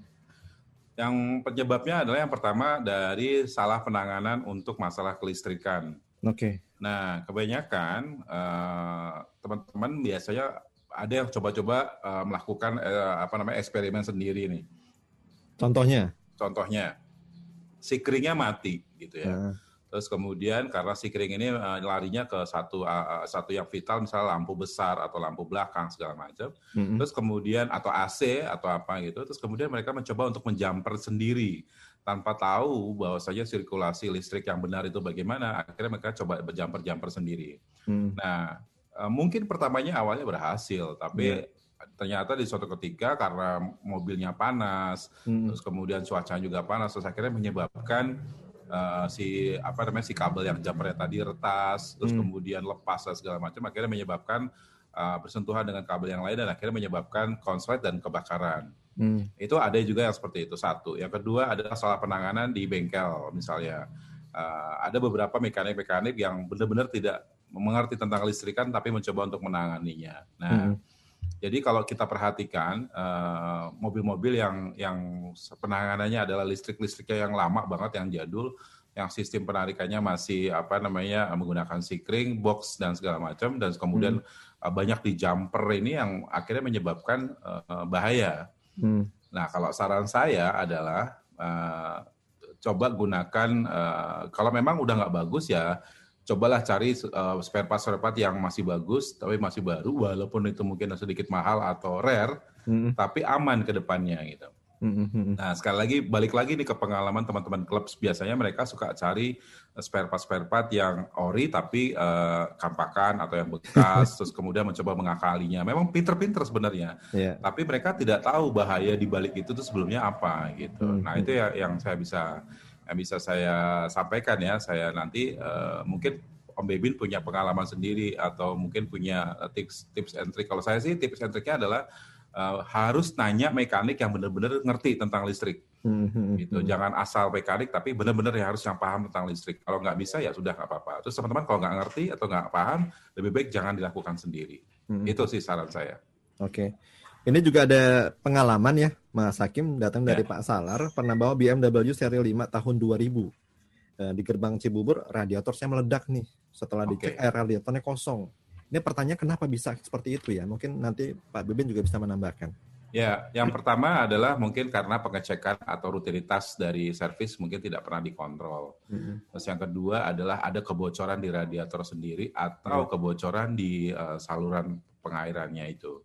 Yang penyebabnya adalah yang pertama dari salah penanganan untuk masalah kelistrikan. Oke. Okay. Nah, kebanyakan uh, teman-teman biasanya ada yang coba-coba uh, melakukan uh, apa namanya eksperimen sendiri nih. Contohnya? Contohnya, si keringnya mati gitu ya. Uh. Terus kemudian karena si kering ini uh, larinya ke satu uh, satu yang vital, misalnya lampu besar atau lampu belakang segala macam. Mm-hmm. Terus kemudian atau AC atau apa gitu. Terus kemudian mereka mencoba untuk menjumper sendiri tanpa tahu bahwa saja sirkulasi listrik yang benar itu bagaimana, akhirnya mereka coba berjamper-jamper sendiri. Hmm. Nah, eh, mungkin pertamanya awalnya berhasil, tapi yeah. ternyata di suatu ketika karena mobilnya panas, hmm. terus kemudian cuaca juga panas, terus akhirnya menyebabkan uh, si apa namanya si kabel yang jumpernya tadi retas, terus hmm. kemudian lepas dan segala macam, akhirnya menyebabkan uh, bersentuhan dengan kabel yang lain dan akhirnya menyebabkan konslet dan kebakaran. Hmm. Itu ada juga yang seperti itu satu. Yang kedua adalah soal penanganan di bengkel misalnya. Uh, ada beberapa mekanik-mekanik yang benar-benar tidak mengerti tentang listrikan tapi mencoba untuk menanganinya. Nah, hmm. jadi kalau kita perhatikan eh, mobil-mobil uh, yang yang penanganannya adalah listrik-listriknya yang lama banget, yang jadul, yang sistem penarikannya masih apa namanya menggunakan sikring, box dan segala macam, dan kemudian hmm. uh, banyak di jumper ini yang akhirnya menyebabkan uh, bahaya Hmm. Nah, kalau saran saya adalah uh, coba gunakan uh, kalau memang udah nggak bagus ya cobalah cari uh, spare part spare part yang masih bagus tapi masih baru walaupun itu mungkin sedikit mahal atau rare hmm. tapi aman ke depannya gitu. Nah, sekali lagi balik lagi nih ke pengalaman teman-teman klub. Biasanya mereka suka cari eh, spare part spare part yang ori tapi uh, kampakan atau yang bekas, *laughs* terus kemudian mencoba mengakalinya. Memang pinter-pinter sebenarnya, yeah. tapi mereka tidak tahu bahaya di balik itu tuh sebelumnya apa gitu. Mm-hmm. Nah, itu ya yang saya bisa yang bisa saya sampaikan ya. Saya nanti uh, mungkin Om Bebin punya pengalaman sendiri atau mungkin punya tips tips and trick. Kalau saya sih tips and tricknya adalah uh, harus nanya mekanik yang benar-benar ngerti tentang listrik. Hmm, gitu. Jangan asal mekanik tapi benar-benar ya harus yang paham tentang listrik. Kalau nggak bisa ya sudah nggak apa-apa. Terus teman-teman kalau nggak ngerti atau nggak paham, lebih baik jangan dilakukan sendiri. Hmm. Itu sih saran saya. Oke. Okay. Ini juga ada pengalaman ya, Mas Hakim datang dari ya. Pak Salar, pernah bawa BMW seri 5 tahun 2000. Eh, di gerbang Cibubur, radiatornya meledak nih. Setelah dicek, air radiatornya kosong. Ini pertanyaan kenapa bisa seperti itu ya? Mungkin nanti Pak Bibin juga bisa menambahkan. Ya, yang pertama adalah mungkin karena pengecekan atau rutinitas dari servis mungkin tidak pernah dikontrol. Mm-hmm. Terus yang kedua adalah ada kebocoran di radiator sendiri atau mm. kebocoran di uh, saluran pengairannya itu.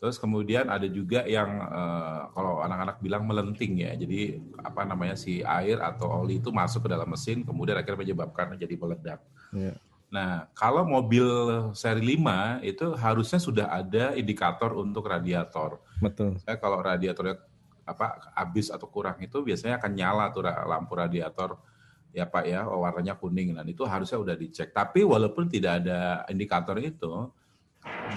Terus kemudian ada juga yang uh, kalau anak-anak bilang melenting ya. Jadi apa namanya si air atau oli itu masuk ke dalam mesin kemudian akhirnya menyebabkan jadi meledak. Yeah. Nah, kalau mobil seri 5 itu harusnya sudah ada indikator untuk radiator. Betul. Saya kalau radiatornya apa habis atau kurang itu biasanya akan nyala tuh lampu radiator ya Pak ya warnanya kuning dan itu harusnya udah dicek. Tapi walaupun tidak ada indikator itu,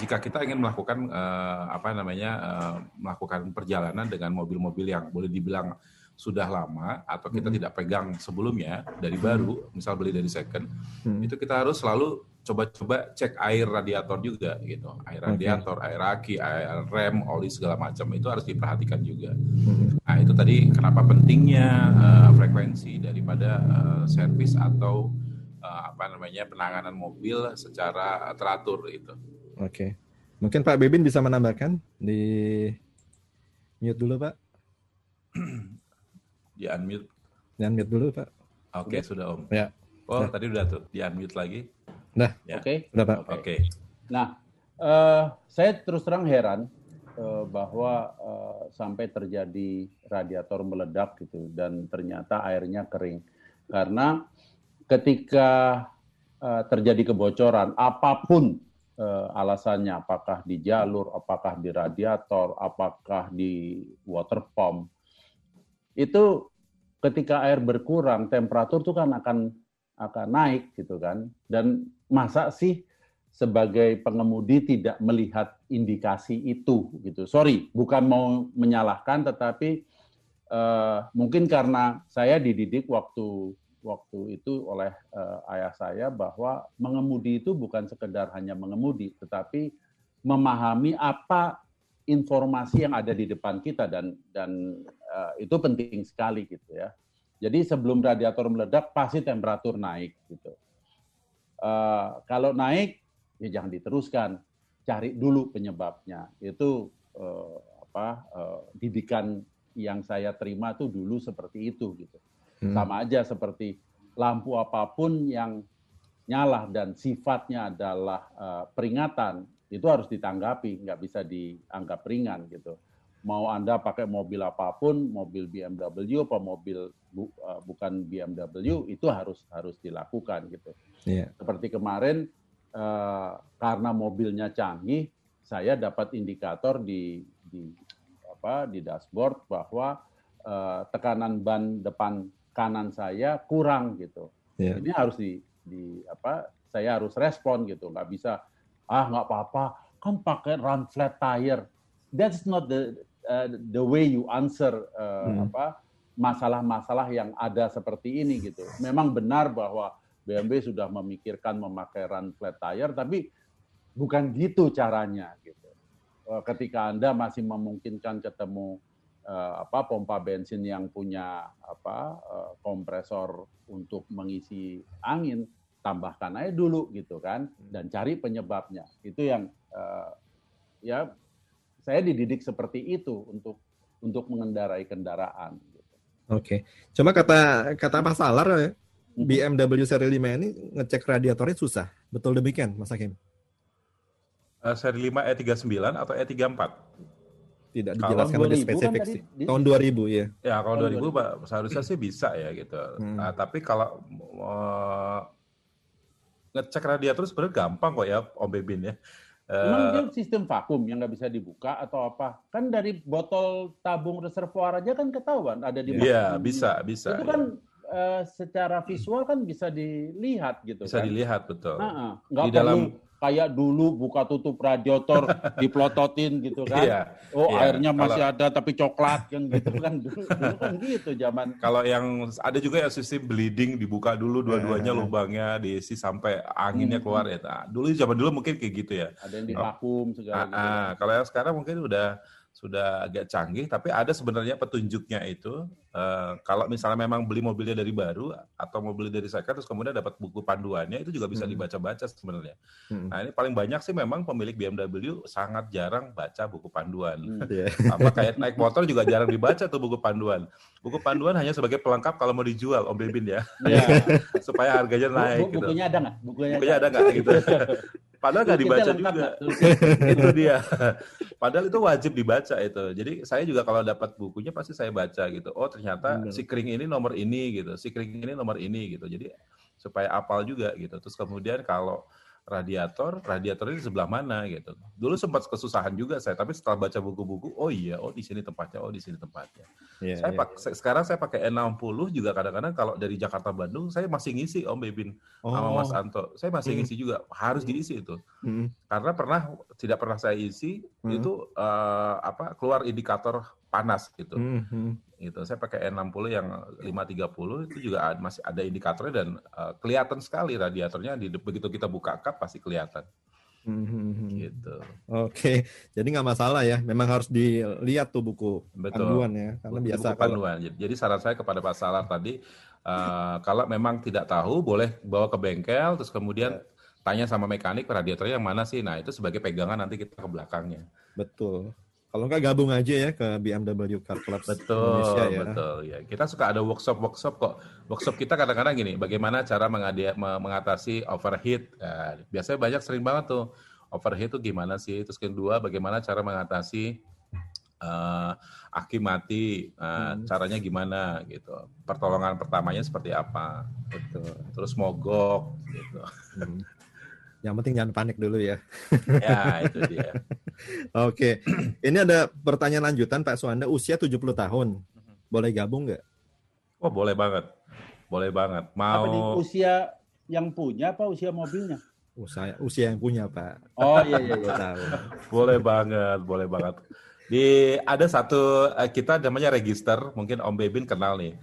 jika kita ingin melakukan uh, apa namanya uh, melakukan perjalanan dengan mobil-mobil yang boleh dibilang sudah lama atau kita hmm. tidak pegang sebelumnya dari baru, misal beli dari second, hmm. itu kita harus selalu coba-coba cek air radiator juga gitu, air radiator, okay. air aki, air rem, oli segala macam itu harus diperhatikan juga. Hmm. Nah itu tadi kenapa pentingnya uh, frekuensi daripada uh, servis atau uh, apa namanya penanganan mobil secara teratur itu. Oke. Okay. Mungkin Pak Bebin bisa menambahkan di mute dulu Pak. Di unmute. Di unmute dulu Pak. Oke okay, sudah Om. Ya. Oh nah. tadi udah tuh di unmute lagi. Nah. Ya. Oke. Okay. Udah Pak. Oke. Okay. Nah, uh, saya terus terang heran uh, bahwa uh, sampai terjadi radiator meledak gitu dan ternyata airnya kering karena ketika uh, terjadi kebocoran apa pun uh, alasannya apakah di jalur, apakah di radiator, apakah di water pump. Itu ketika air berkurang, temperatur itu kan akan akan naik gitu kan. Dan masa sih sebagai pengemudi tidak melihat indikasi itu gitu. Sorry, bukan mau menyalahkan tetapi uh, mungkin karena saya dididik waktu waktu itu oleh uh, ayah saya bahwa mengemudi itu bukan sekedar hanya mengemudi, tetapi memahami apa informasi yang ada di depan kita dan dan uh, itu penting sekali gitu ya. Jadi sebelum radiator meledak pasti temperatur naik gitu. Uh, kalau naik ya jangan diteruskan, cari dulu penyebabnya. Itu uh, apa uh, didikan yang saya terima tuh dulu seperti itu gitu. Hmm. Sama aja seperti lampu apa pun yang nyala dan sifatnya adalah uh, peringatan itu harus ditanggapi, nggak bisa dianggap ringan gitu. Mau anda pakai mobil apa pun, mobil BMW apa mobil bu, uh, bukan BMW itu harus harus dilakukan gitu. Yeah. Seperti kemarin uh, karena mobilnya canggih, saya dapat indikator di di apa di dashboard bahwa uh, tekanan ban depan kanan saya kurang gitu. Yeah. Ini harus di, di apa? Saya harus respon gitu. Nggak bisa ah nggak apa-apa kan pakai run flat tire. That's not the uh, the way you answer uh, hmm. apa masalah-masalah yang ada seperti ini gitu. Memang benar bahwa BMW sudah memikirkan memakai run flat tire, tapi bukan gitu caranya gitu. Uh, ketika Anda masih memungkinkan ketemu uh, apa pompa bensin yang punya apa uh, kompresor untuk mengisi angin tambahkan aja dulu gitu kan dan cari penyebabnya itu yang uh, ya saya dididik seperti itu untuk untuk mengendarai kendaraan. Gitu. Oke, cuma kata kata Pak Salar ya, mhm. BMW seri 5 ini ngecek radiatornya susah, betul demikian Mas Hakim? Uh, seri 5 E39 atau E34? tidak dijelaskan lebih spesifik kan sih. Di... Tahun 2000 ya. Ya, kalau 2000 ribu seharusnya sih bisa ya gitu. Hmm. Nah, tapi kalau uh, ngecek radiator sebenarnya gampang kok ya Om Bebin ya. Emang uh, dia sistem vakum yang nggak bisa dibuka atau apa? Kan dari botol tabung reservoir aja kan ketahuan ada di Iya, bisa, bisa. Itu kan uh, secara visual kan bisa dilihat gitu bisa kan. dilihat betul nah, nggak di perlu dalam kayak dulu buka tutup radiator *laughs* diplototin gitu kan. Iya, oh iya. airnya masih kalau, ada tapi coklat yang gitu kan dulu, dulu kan *laughs* gitu zaman. Kalau yang ada juga ya sistem bleeding dibuka dulu dua-duanya yeah. lubangnya diisi sampai anginnya hmm. keluar ya. Nah, dulu zaman dulu mungkin kayak gitu ya. Ada yang di vakum segala ah, gitu. Ah, kalau yang sekarang mungkin udah sudah agak canggih, tapi ada sebenarnya petunjuknya itu. Uh, kalau misalnya memang beli mobilnya dari baru atau mau beli dari second terus kemudian dapat buku panduannya itu juga bisa hmm. dibaca-baca sebenarnya. Hmm. Nah ini paling banyak sih memang pemilik BMW sangat jarang baca buku panduan. Hmm. *laughs* Iya. Apa kayak naik motor juga jarang dibaca tuh buku panduan. Buku panduan hanya sebagai pelengkap kalau mau dijual Om Bebin ya, yeah. *laughs* supaya harganya naik. Bu, bukunya gitu. ada nggak? Bukunya, bukunya ada nggak gitu? *laughs* Padahal nggak dibaca juga. *laughs* itu dia. Padahal itu wajib dibaca itu. Jadi saya juga kalau dapat bukunya pasti saya baca gitu. Oh ternyata Benar. si kering ini nomor ini gitu. Si kering ini nomor ini gitu. Jadi supaya apal juga gitu. Terus kemudian kalau radiator, radiator ini sebelah mana gitu. Dulu sempat kesusahan juga saya, tapi setelah baca buku-buku, oh iya, oh di sini tempatnya, oh di sini tempatnya. Yeah, saya yeah, pak, yeah. sekarang saya pakai N60 juga kadang-kadang kalau dari Jakarta Bandung saya masih ngisi Om Bebin oh. sama Mas. Anto. Saya masih hmm. ngisi juga, harus diisi itu. Hmm. Karena pernah tidak pernah saya isi hmm. itu uh, apa keluar indikator panas gitu. Hmm gitu. Saya pakai N60 yang 530 itu juga masih ada indikatornya dan uh, kelihatan sekali radiatornya di begitu kita buka kap pasti kelihatan. Hmm, gitu. Oke, okay. jadi nggak masalah ya. Memang harus dilihat tuh buku Betul. panduan ya, karena buku, biasa buku panduan. Kalau... Jadi saran saya kepada Pak Salar tadi, uh, kalau memang tidak tahu boleh bawa ke bengkel, terus kemudian ya. tanya sama mekanik radiatornya yang mana sih. Nah itu sebagai pegangan nanti kita ke belakangnya. Betul. Kalau nggak gabung aja ya ke BMW Car Club betul, Indonesia ya. Betul, ya. Kita suka ada workshop-workshop kok. Workshop kita kadang-kadang gini, bagaimana cara mengadia, mengatasi overheat. Nah, biasanya banyak sering banget tuh overheat itu gimana sih? Terus kedua, bagaimana cara mengatasi uh, aki mati, uh, hmm. caranya gimana gitu. Pertolongan pertamanya seperti apa? Betul. Terus mogok gitu. Hmm. Yang penting jangan panik dulu ya. Ya, itu dia. *laughs* Oke. Ini ada pertanyaan lanjutan Pak Suanda, usia 70 tahun. Boleh gabung nggak? Oh, boleh banget. Boleh banget. Mau Apa di usia yang punya apa usia mobilnya? Usia usia yang punya, Pak. Oh, iya iya iya. *laughs* Tahu. boleh banget, boleh banget. Di ada satu eh, kita namanya register, mungkin Om Bebin kenal nih.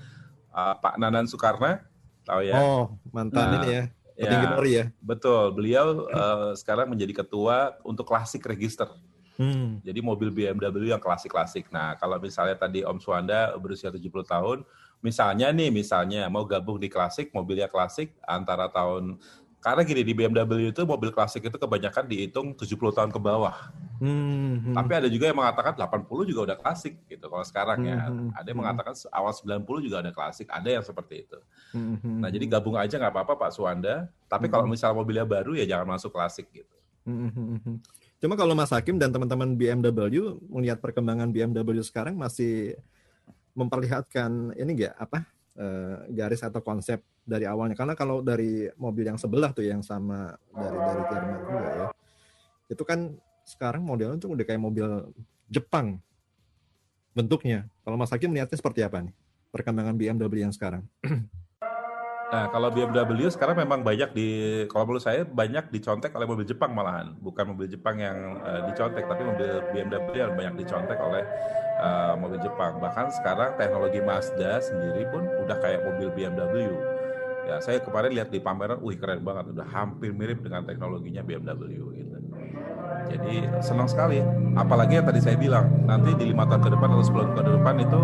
Uh, Pak Nanan Soekarno, tahu ya? Oh, mantan nah, ini ya Petinggi ya, Polri ya. Betul. Beliau uh, sekarang menjadi ketua untuk klasik register. Hmm. Jadi mobil BMW yang klasik-klasik. Nah, kalau misalnya tadi Om Suanda berusia 70 tahun, misalnya nih, misalnya mau gabung di klasik, mobilnya klasik antara tahun karena gini di BMW itu mobil klasik itu kebanyakan dihitung 70 tahun ke bawah. Hmm, hmm. Tapi ada juga yang mengatakan 80 juga udah klasik gitu kalau sekarang ya. Hmm, hmm ada yang hmm. mengatakan awal 90 juga ada klasik, ada yang seperti itu. Hmm, hmm. Nah, jadi gabung aja nggak apa-apa Pak Suanda, tapi hmm. kalau misalnya mobilnya baru ya jangan masuk klasik gitu. Hmm. Cuma kalau Mas Hakim dan teman-teman BMW melihat perkembangan BMW sekarang masih memperlihatkan ini enggak apa uh, garis atau konsep dari awalnya. Karena kalau dari mobil yang sebelah tuh yang sama dari dari Jerman juga ya itu kan sekarang modelnya tuh udah kayak mobil Jepang bentuknya. Kalau Mas Hakim melihatnya seperti apa nih perkembangan BMW yang sekarang *clears throat* Nah, kalau BMW sekarang memang banyak di, kalau menurut saya banyak dicontek oleh mobil Jepang malahan, bukan mobil Jepang yang uh, dicontek, tapi mobil BMW yang banyak dicontek oleh uh, mobil Jepang. Bahkan sekarang teknologi Mazda sendiri pun udah kayak mobil BMW. Ya, saya kemarin lihat di pameran, wih keren banget, udah hampir mirip dengan teknologinya BMW gitu. Jadi senang sekali. Apalagi yang tadi saya bilang, nanti di lima tahun ke depan atau sepuluh tahun ke depan itu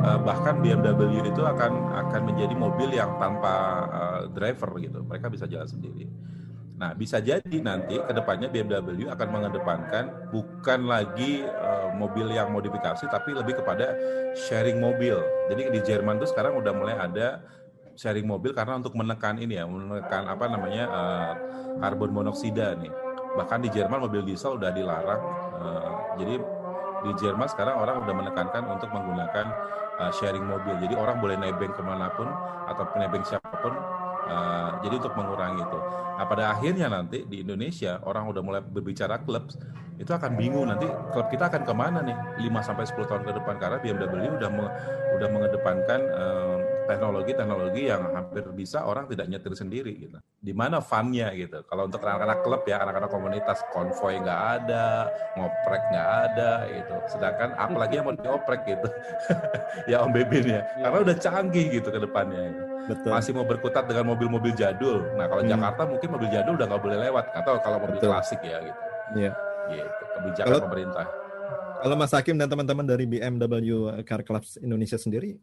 uh, bahkan BMW itu akan akan menjadi mobil yang tanpa uh, driver gitu. Mereka bisa jalan sendiri. Nah, bisa jadi nanti ke depannya BMW akan mengedepankan bukan lagi uh, mobil yang modifikasi, tapi lebih kepada sharing mobil. Jadi di Jerman tuh sekarang udah mulai ada sharing mobil karena untuk menekan ini ya, menekan apa namanya uh, karbon monoksida nih. Bahkan di Jerman mobil diesel udah dilarang. Uh, jadi di Jerman sekarang orang udah menekankan untuk menggunakan uh, sharing mobil. Jadi orang boleh nebeng ke mana pun atau nebeng siapa pun. Uh, jadi untuk mengurangi itu. Nah pada akhirnya nanti di Indonesia orang udah mulai berbicara klub itu akan bingung nanti klub kita akan ke mana nih 5 sampai 10 tahun ke depan karena BMW udah udah mengedepankan uh, teknologi-teknologi yang hampir bisa orang tidak nyetir sendiri gitu. Di mana funnya gitu. Kalau untuk anak-anak klub ya, anak-anak komunitas konvoy nggak ada, ngoprek nggak ada gitu. Sedangkan apalagi yang mau dioprek gitu. *laughs* ya Om Bebin ya. Karena udah canggih gitu ke depannya. Betul. Masih mau berkutat dengan mobil-mobil jadul. Nah kalau hmm. Jakarta mungkin mobil jadul udah nggak boleh lewat. Atau kalau mobil Betul. klasik ya gitu. Iya. Gitu. Kebijakan kalau, pemerintah. Kalau Mas Hakim dan teman-teman dari BMW Car Clubs Indonesia sendiri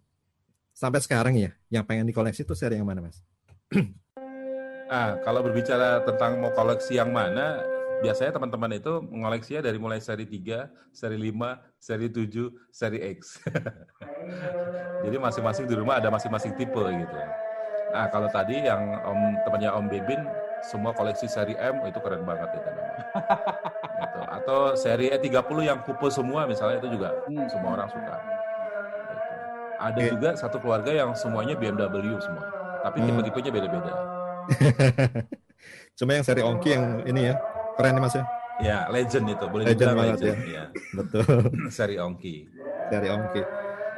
sampai sekarang ya yang pengen dikoleksi itu seri yang mana mas? *clears throat* ah kalau berbicara tentang mau koleksi yang mana biasanya teman-teman itu mengoleksinya dari mulai seri 3, seri 5, seri 7, seri X. *laughs* Jadi masing-masing di rumah ada masing-masing tipe gitu. Nah kalau tadi yang om temannya Om Bebin semua koleksi seri M itu keren banget itu *laughs* gitu. Atau seri E30 yang kupu semua misalnya itu juga hmm. semua orang suka. Ada okay. juga satu keluarga yang semuanya BMW semua, tapi hmm. tipe-tipenya beda-beda. *laughs* Cuma yang seri Ongki yang ini ya, keren nih mas ya? Ya, legend itu, boleh legend banget legend. ya. ya. *laughs* Betul. *clears throat* seri Ongki. Seri Ongki.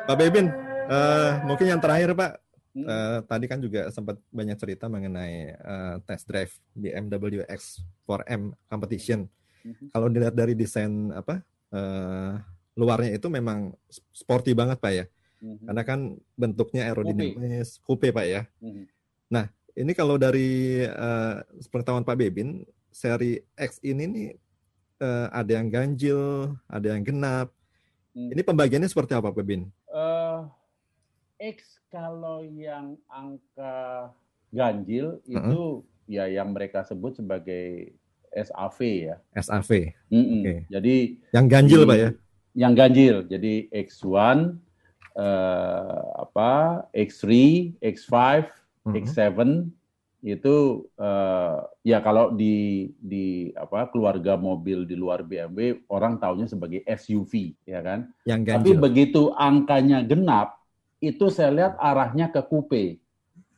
Pak Bebin, uh, mungkin yang terakhir Pak, Uh, tadi kan juga sempat banyak cerita mengenai uh, test drive BMW X4M competition. Mm-hmm. Kalau dilihat dari desain apa uh, luarnya itu memang sporty banget pak ya. Mm-hmm. Karena kan bentuknya aerodinamis, coupe Pak ya. Mm-hmm. Nah, ini kalau dari uh, pengetahuan Pak Bebin, seri X ini nih uh, ada yang ganjil, ada yang genap. Mm. Ini pembagiannya seperti apa Pak Bebin? Uh, X kalau yang angka ganjil itu uh-huh. ya yang mereka sebut sebagai SAV ya. SAV. Mm-mm. Okay. Jadi yang ganjil Pak ya. Yang ganjil. Jadi X1 uh, apa X3, X5, uh-huh. X7 itu uh, ya kalau di di apa keluarga mobil di luar BMW orang taunya sebagai SUV ya kan. Yang ganjil. Tapi begitu angkanya genap itu saya lihat arahnya ke coupe.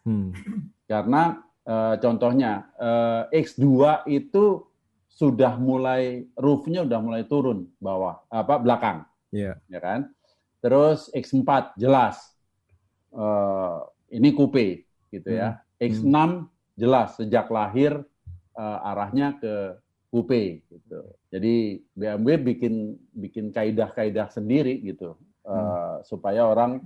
Hmm. Karena uh, contohnya uh, X2 itu sudah mulai roofnya udah mulai turun bawah apa belakang. Yeah. Ya kan? Terus X4 jelas uh, ini coupe gitu ya. Hmm. X6 jelas sejak lahir uh, arahnya ke coupe gitu. Jadi BMW bikin bikin kaidah-kaidah sendiri gitu uh, hmm. supaya orang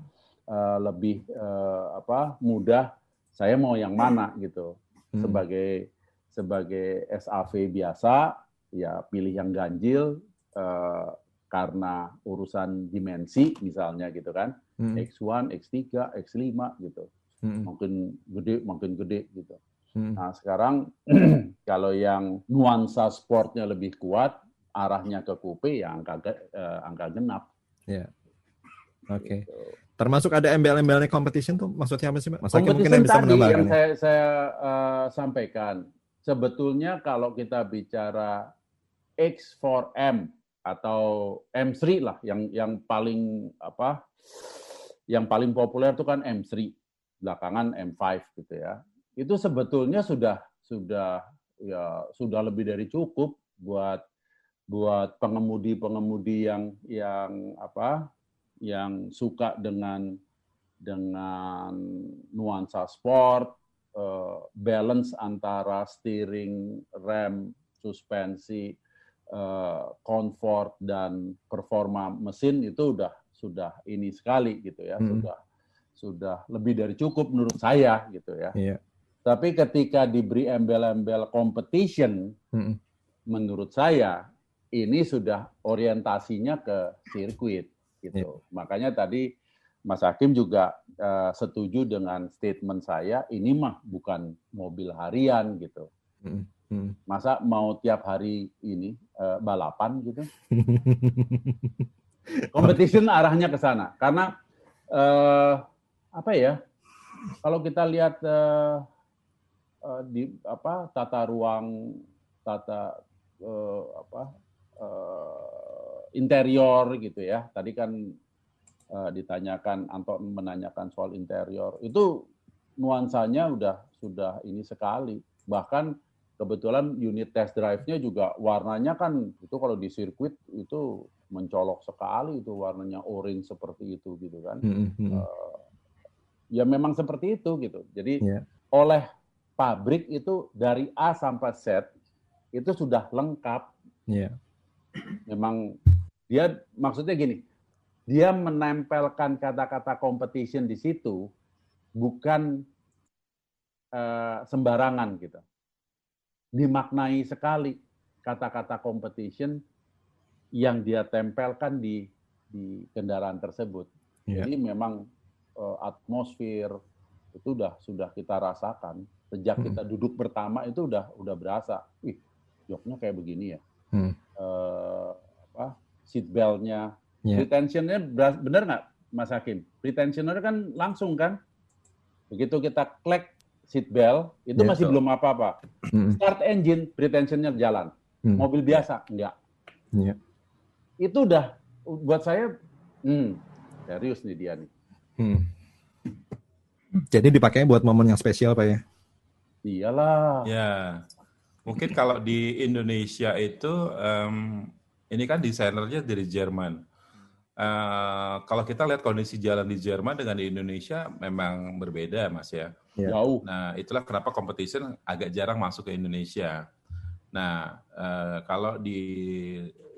uh, lebih uh, apa mudah saya mau yang mana gitu. Hmm. Sebagai sebagai SAV biasa ya pilih yang ganjil uh, karena urusan dimensi misalnya gitu kan hmm. X1, X3, X5 gitu hmm. makin gede makin gede gitu hmm. nah sekarang *clears throat* kalau yang nuansa sportnya lebih kuat arahnya ke coupe ya angka uh, angka genap ya yeah. oke okay. gitu. termasuk ada embel-embelnya competition tuh maksudnya apa sih Mas mungkin bisa tadi yang ya? saya, saya uh, sampaikan sebetulnya kalau kita bicara X4M atau M3 lah yang yang paling apa yang paling populer itu kan M3 belakangan M5 gitu ya. Itu sebetulnya sudah sudah ya sudah lebih dari cukup buat buat pengemudi-pengemudi yang yang apa yang suka dengan dengan nuansa sport uh, balance antara steering rem suspensi Eh, comfort dan performa mesin itu udah sudah ini sekali gitu ya, hmm. sudah sudah lebih dari cukup menurut saya gitu ya. Yeah. Tapi ketika diberi embel-embel competition, hmm. menurut saya ini sudah orientasinya ke sirkuit gitu. Yeah. Makanya tadi Mas Hakim juga uh, setuju dengan statement saya, ini mah bukan mobil harian gitu. Hmm. Hmm. Masa mau tiap hari ini uh, balapan gitu? *laughs* Competition arahnya ke sana karena uh, apa ya? Kalau kita lihat uh, uh, di apa tata ruang tata uh, apa uh, interior gitu ya. Tadi kan uh, ditanyakan Anton menanyakan soal interior itu nuansanya udah sudah ini sekali bahkan kebetulan unit test drive-nya juga warnanya kan itu kalau di sirkuit itu mencolok sekali itu warnanya orange seperti itu gitu kan. Mm -hmm. uh, ya memang seperti itu gitu. Jadi yeah. oleh pabrik itu dari A sampai Z itu sudah lengkap. Yeah. Memang dia maksudnya gini, dia menempelkan kata-kata competition di situ bukan uh, sembarangan gitu. Dimaknai sekali kata-kata competition yang dia tempelkan di di kendaraan tersebut. Yeah. Jadi memang uh, atmosfer itu udah sudah kita rasakan sejak hmm. kita duduk pertama itu udah udah berasa, wih joknya kayak begini ya. Hmm. Uh, apa seat beltnya, yeah. retentionnya benar nggak Mas Hakim? Retentionnya kan langsung kan, begitu kita klik seat belt itu yeah, masih so. belum apa-apa. Hmm. Start engine, retentionnya jalan. Hmm. Mobil biasa enggak. Yeah. Itu udah buat saya, hmm, serius nih dia nih. Hmm. Jadi dipakai buat momen yang spesial Pak ya? Iyalah. Ya, mungkin kalau di Indonesia itu, um, ini kan desainernya dari Jerman. Uh, kalau kita lihat kondisi jalan di Jerman dengan di Indonesia memang berbeda, Mas ya. ya. Jauh. Nah, itulah kenapa competition agak jarang masuk ke Indonesia. Nah, uh, kalau di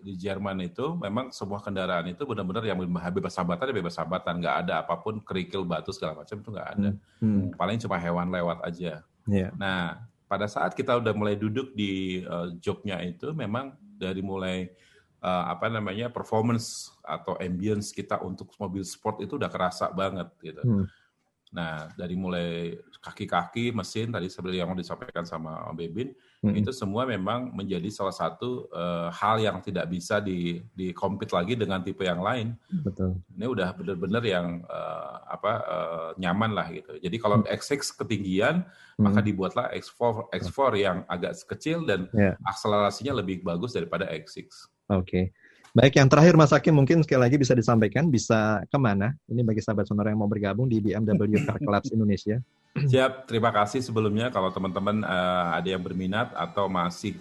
di Jerman itu memang semua kendaraan itu benar-benar yang bebas hambatan ya bebas hambatan, nggak ada apa pun kerikil batu segala macam itu nggak ada. Hmm. hmm. Paling cuma hewan lewat aja. Yeah. Nah, pada saat kita udah mulai duduk di uh, joknya itu memang dari mulai uh, apa namanya performance atau ambience kita untuk mobil sport itu udah kerasa banget gitu. Hmm. Nah, dari mulai kaki-kaki, mesin tadi seperti yang disampaikan sama Om Bebin, hmm. itu semua memang menjadi salah satu uh, hal yang tidak bisa di di compete lagi dengan tipe yang lain. Betul. Ini udah benar-benar yang uh, apa uh, nyaman lah gitu. Jadi kalau hmm. X6 ketinggian, hmm. maka dibuatlah X4 X4 yang agak kecil dan yeah. akselerasinya lebih bagus daripada X6. Oke. Okay. Baik, yang terakhir Mas Hakim mungkin sekali lagi bisa disampaikan bisa ke mana? Ini bagi sahabat sonora yang mau bergabung di BMW Car *laughs* Clubs Indonesia. Siap, terima kasih sebelumnya kalau teman-teman uh, ada yang berminat atau masih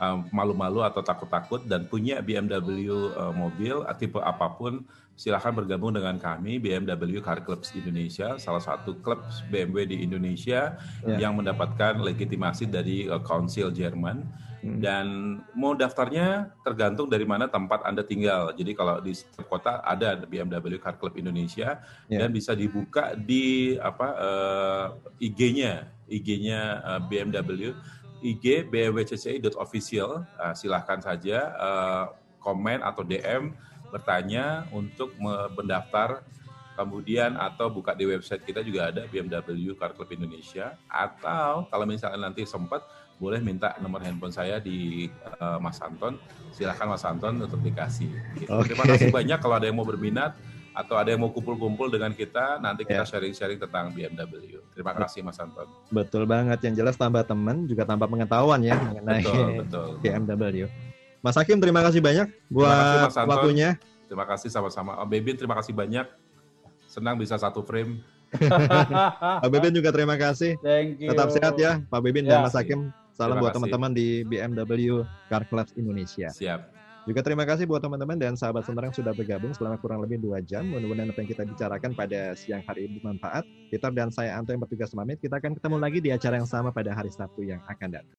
eh, malu-malu atau takut-takut dan punya BMW uh, mobil tipe apa pun, silahkan bergabung dengan kami BMW Car Clubs Indonesia, salah satu klub BMW di Indonesia yeah. yang mendapatkan legitimasi dari uh, Council Jerman Hmm. Dan mau daftarnya tergantung dari mana tempat Anda tinggal. Jadi kalau di setiap kota ada BMW Car Club Indonesia yeah. dan bisa dibuka di apa uh, IG-nya, IG-nya uh, BMW IG bmwcci.official. Uh, silahkan saja uh, komen atau DM bertanya untuk mendaftar kemudian atau buka di website kita juga ada BMW Car Club Indonesia atau kalau misalnya nanti sempat boleh minta nomor handphone saya di uh, Mas Anton. Silahkan Mas Anton untuk dikasih. Gitu. Okay. Terima kasih banyak kalau ada yang mau berminat atau ada yang mau kumpul-kumpul dengan kita, nanti kita ya. sharing-sharing yeah. tentang BMW. Terima kasih Mas Anton. Betul banget, yang jelas tambah teman juga tambah pengetahuan ya mengenai betul, betul. BMW. Mas Hakim terima kasih banyak buat terima kasih, Mas waktunya. Terima kasih sama-sama. Om Bebin terima kasih banyak. Senang bisa satu frame. *laughs* Pak Bebin juga terima kasih. Thank you. Tetap sehat ya Pak Bebin ya. dan Mas Hakim. Salam buat teman-teman di BMW Car Club Indonesia. Siap. Juga terima kasih buat teman-teman dan sahabat sonora yang sudah bergabung selama kurang lebih dua jam. Mudah-mudahan apa yang kita bicarakan pada siang hari ini bermanfaat. Peter dan saya Anto yang bertugas pamit. Kita akan ketemu lagi di acara yang sama pada hari Sabtu yang akan datang.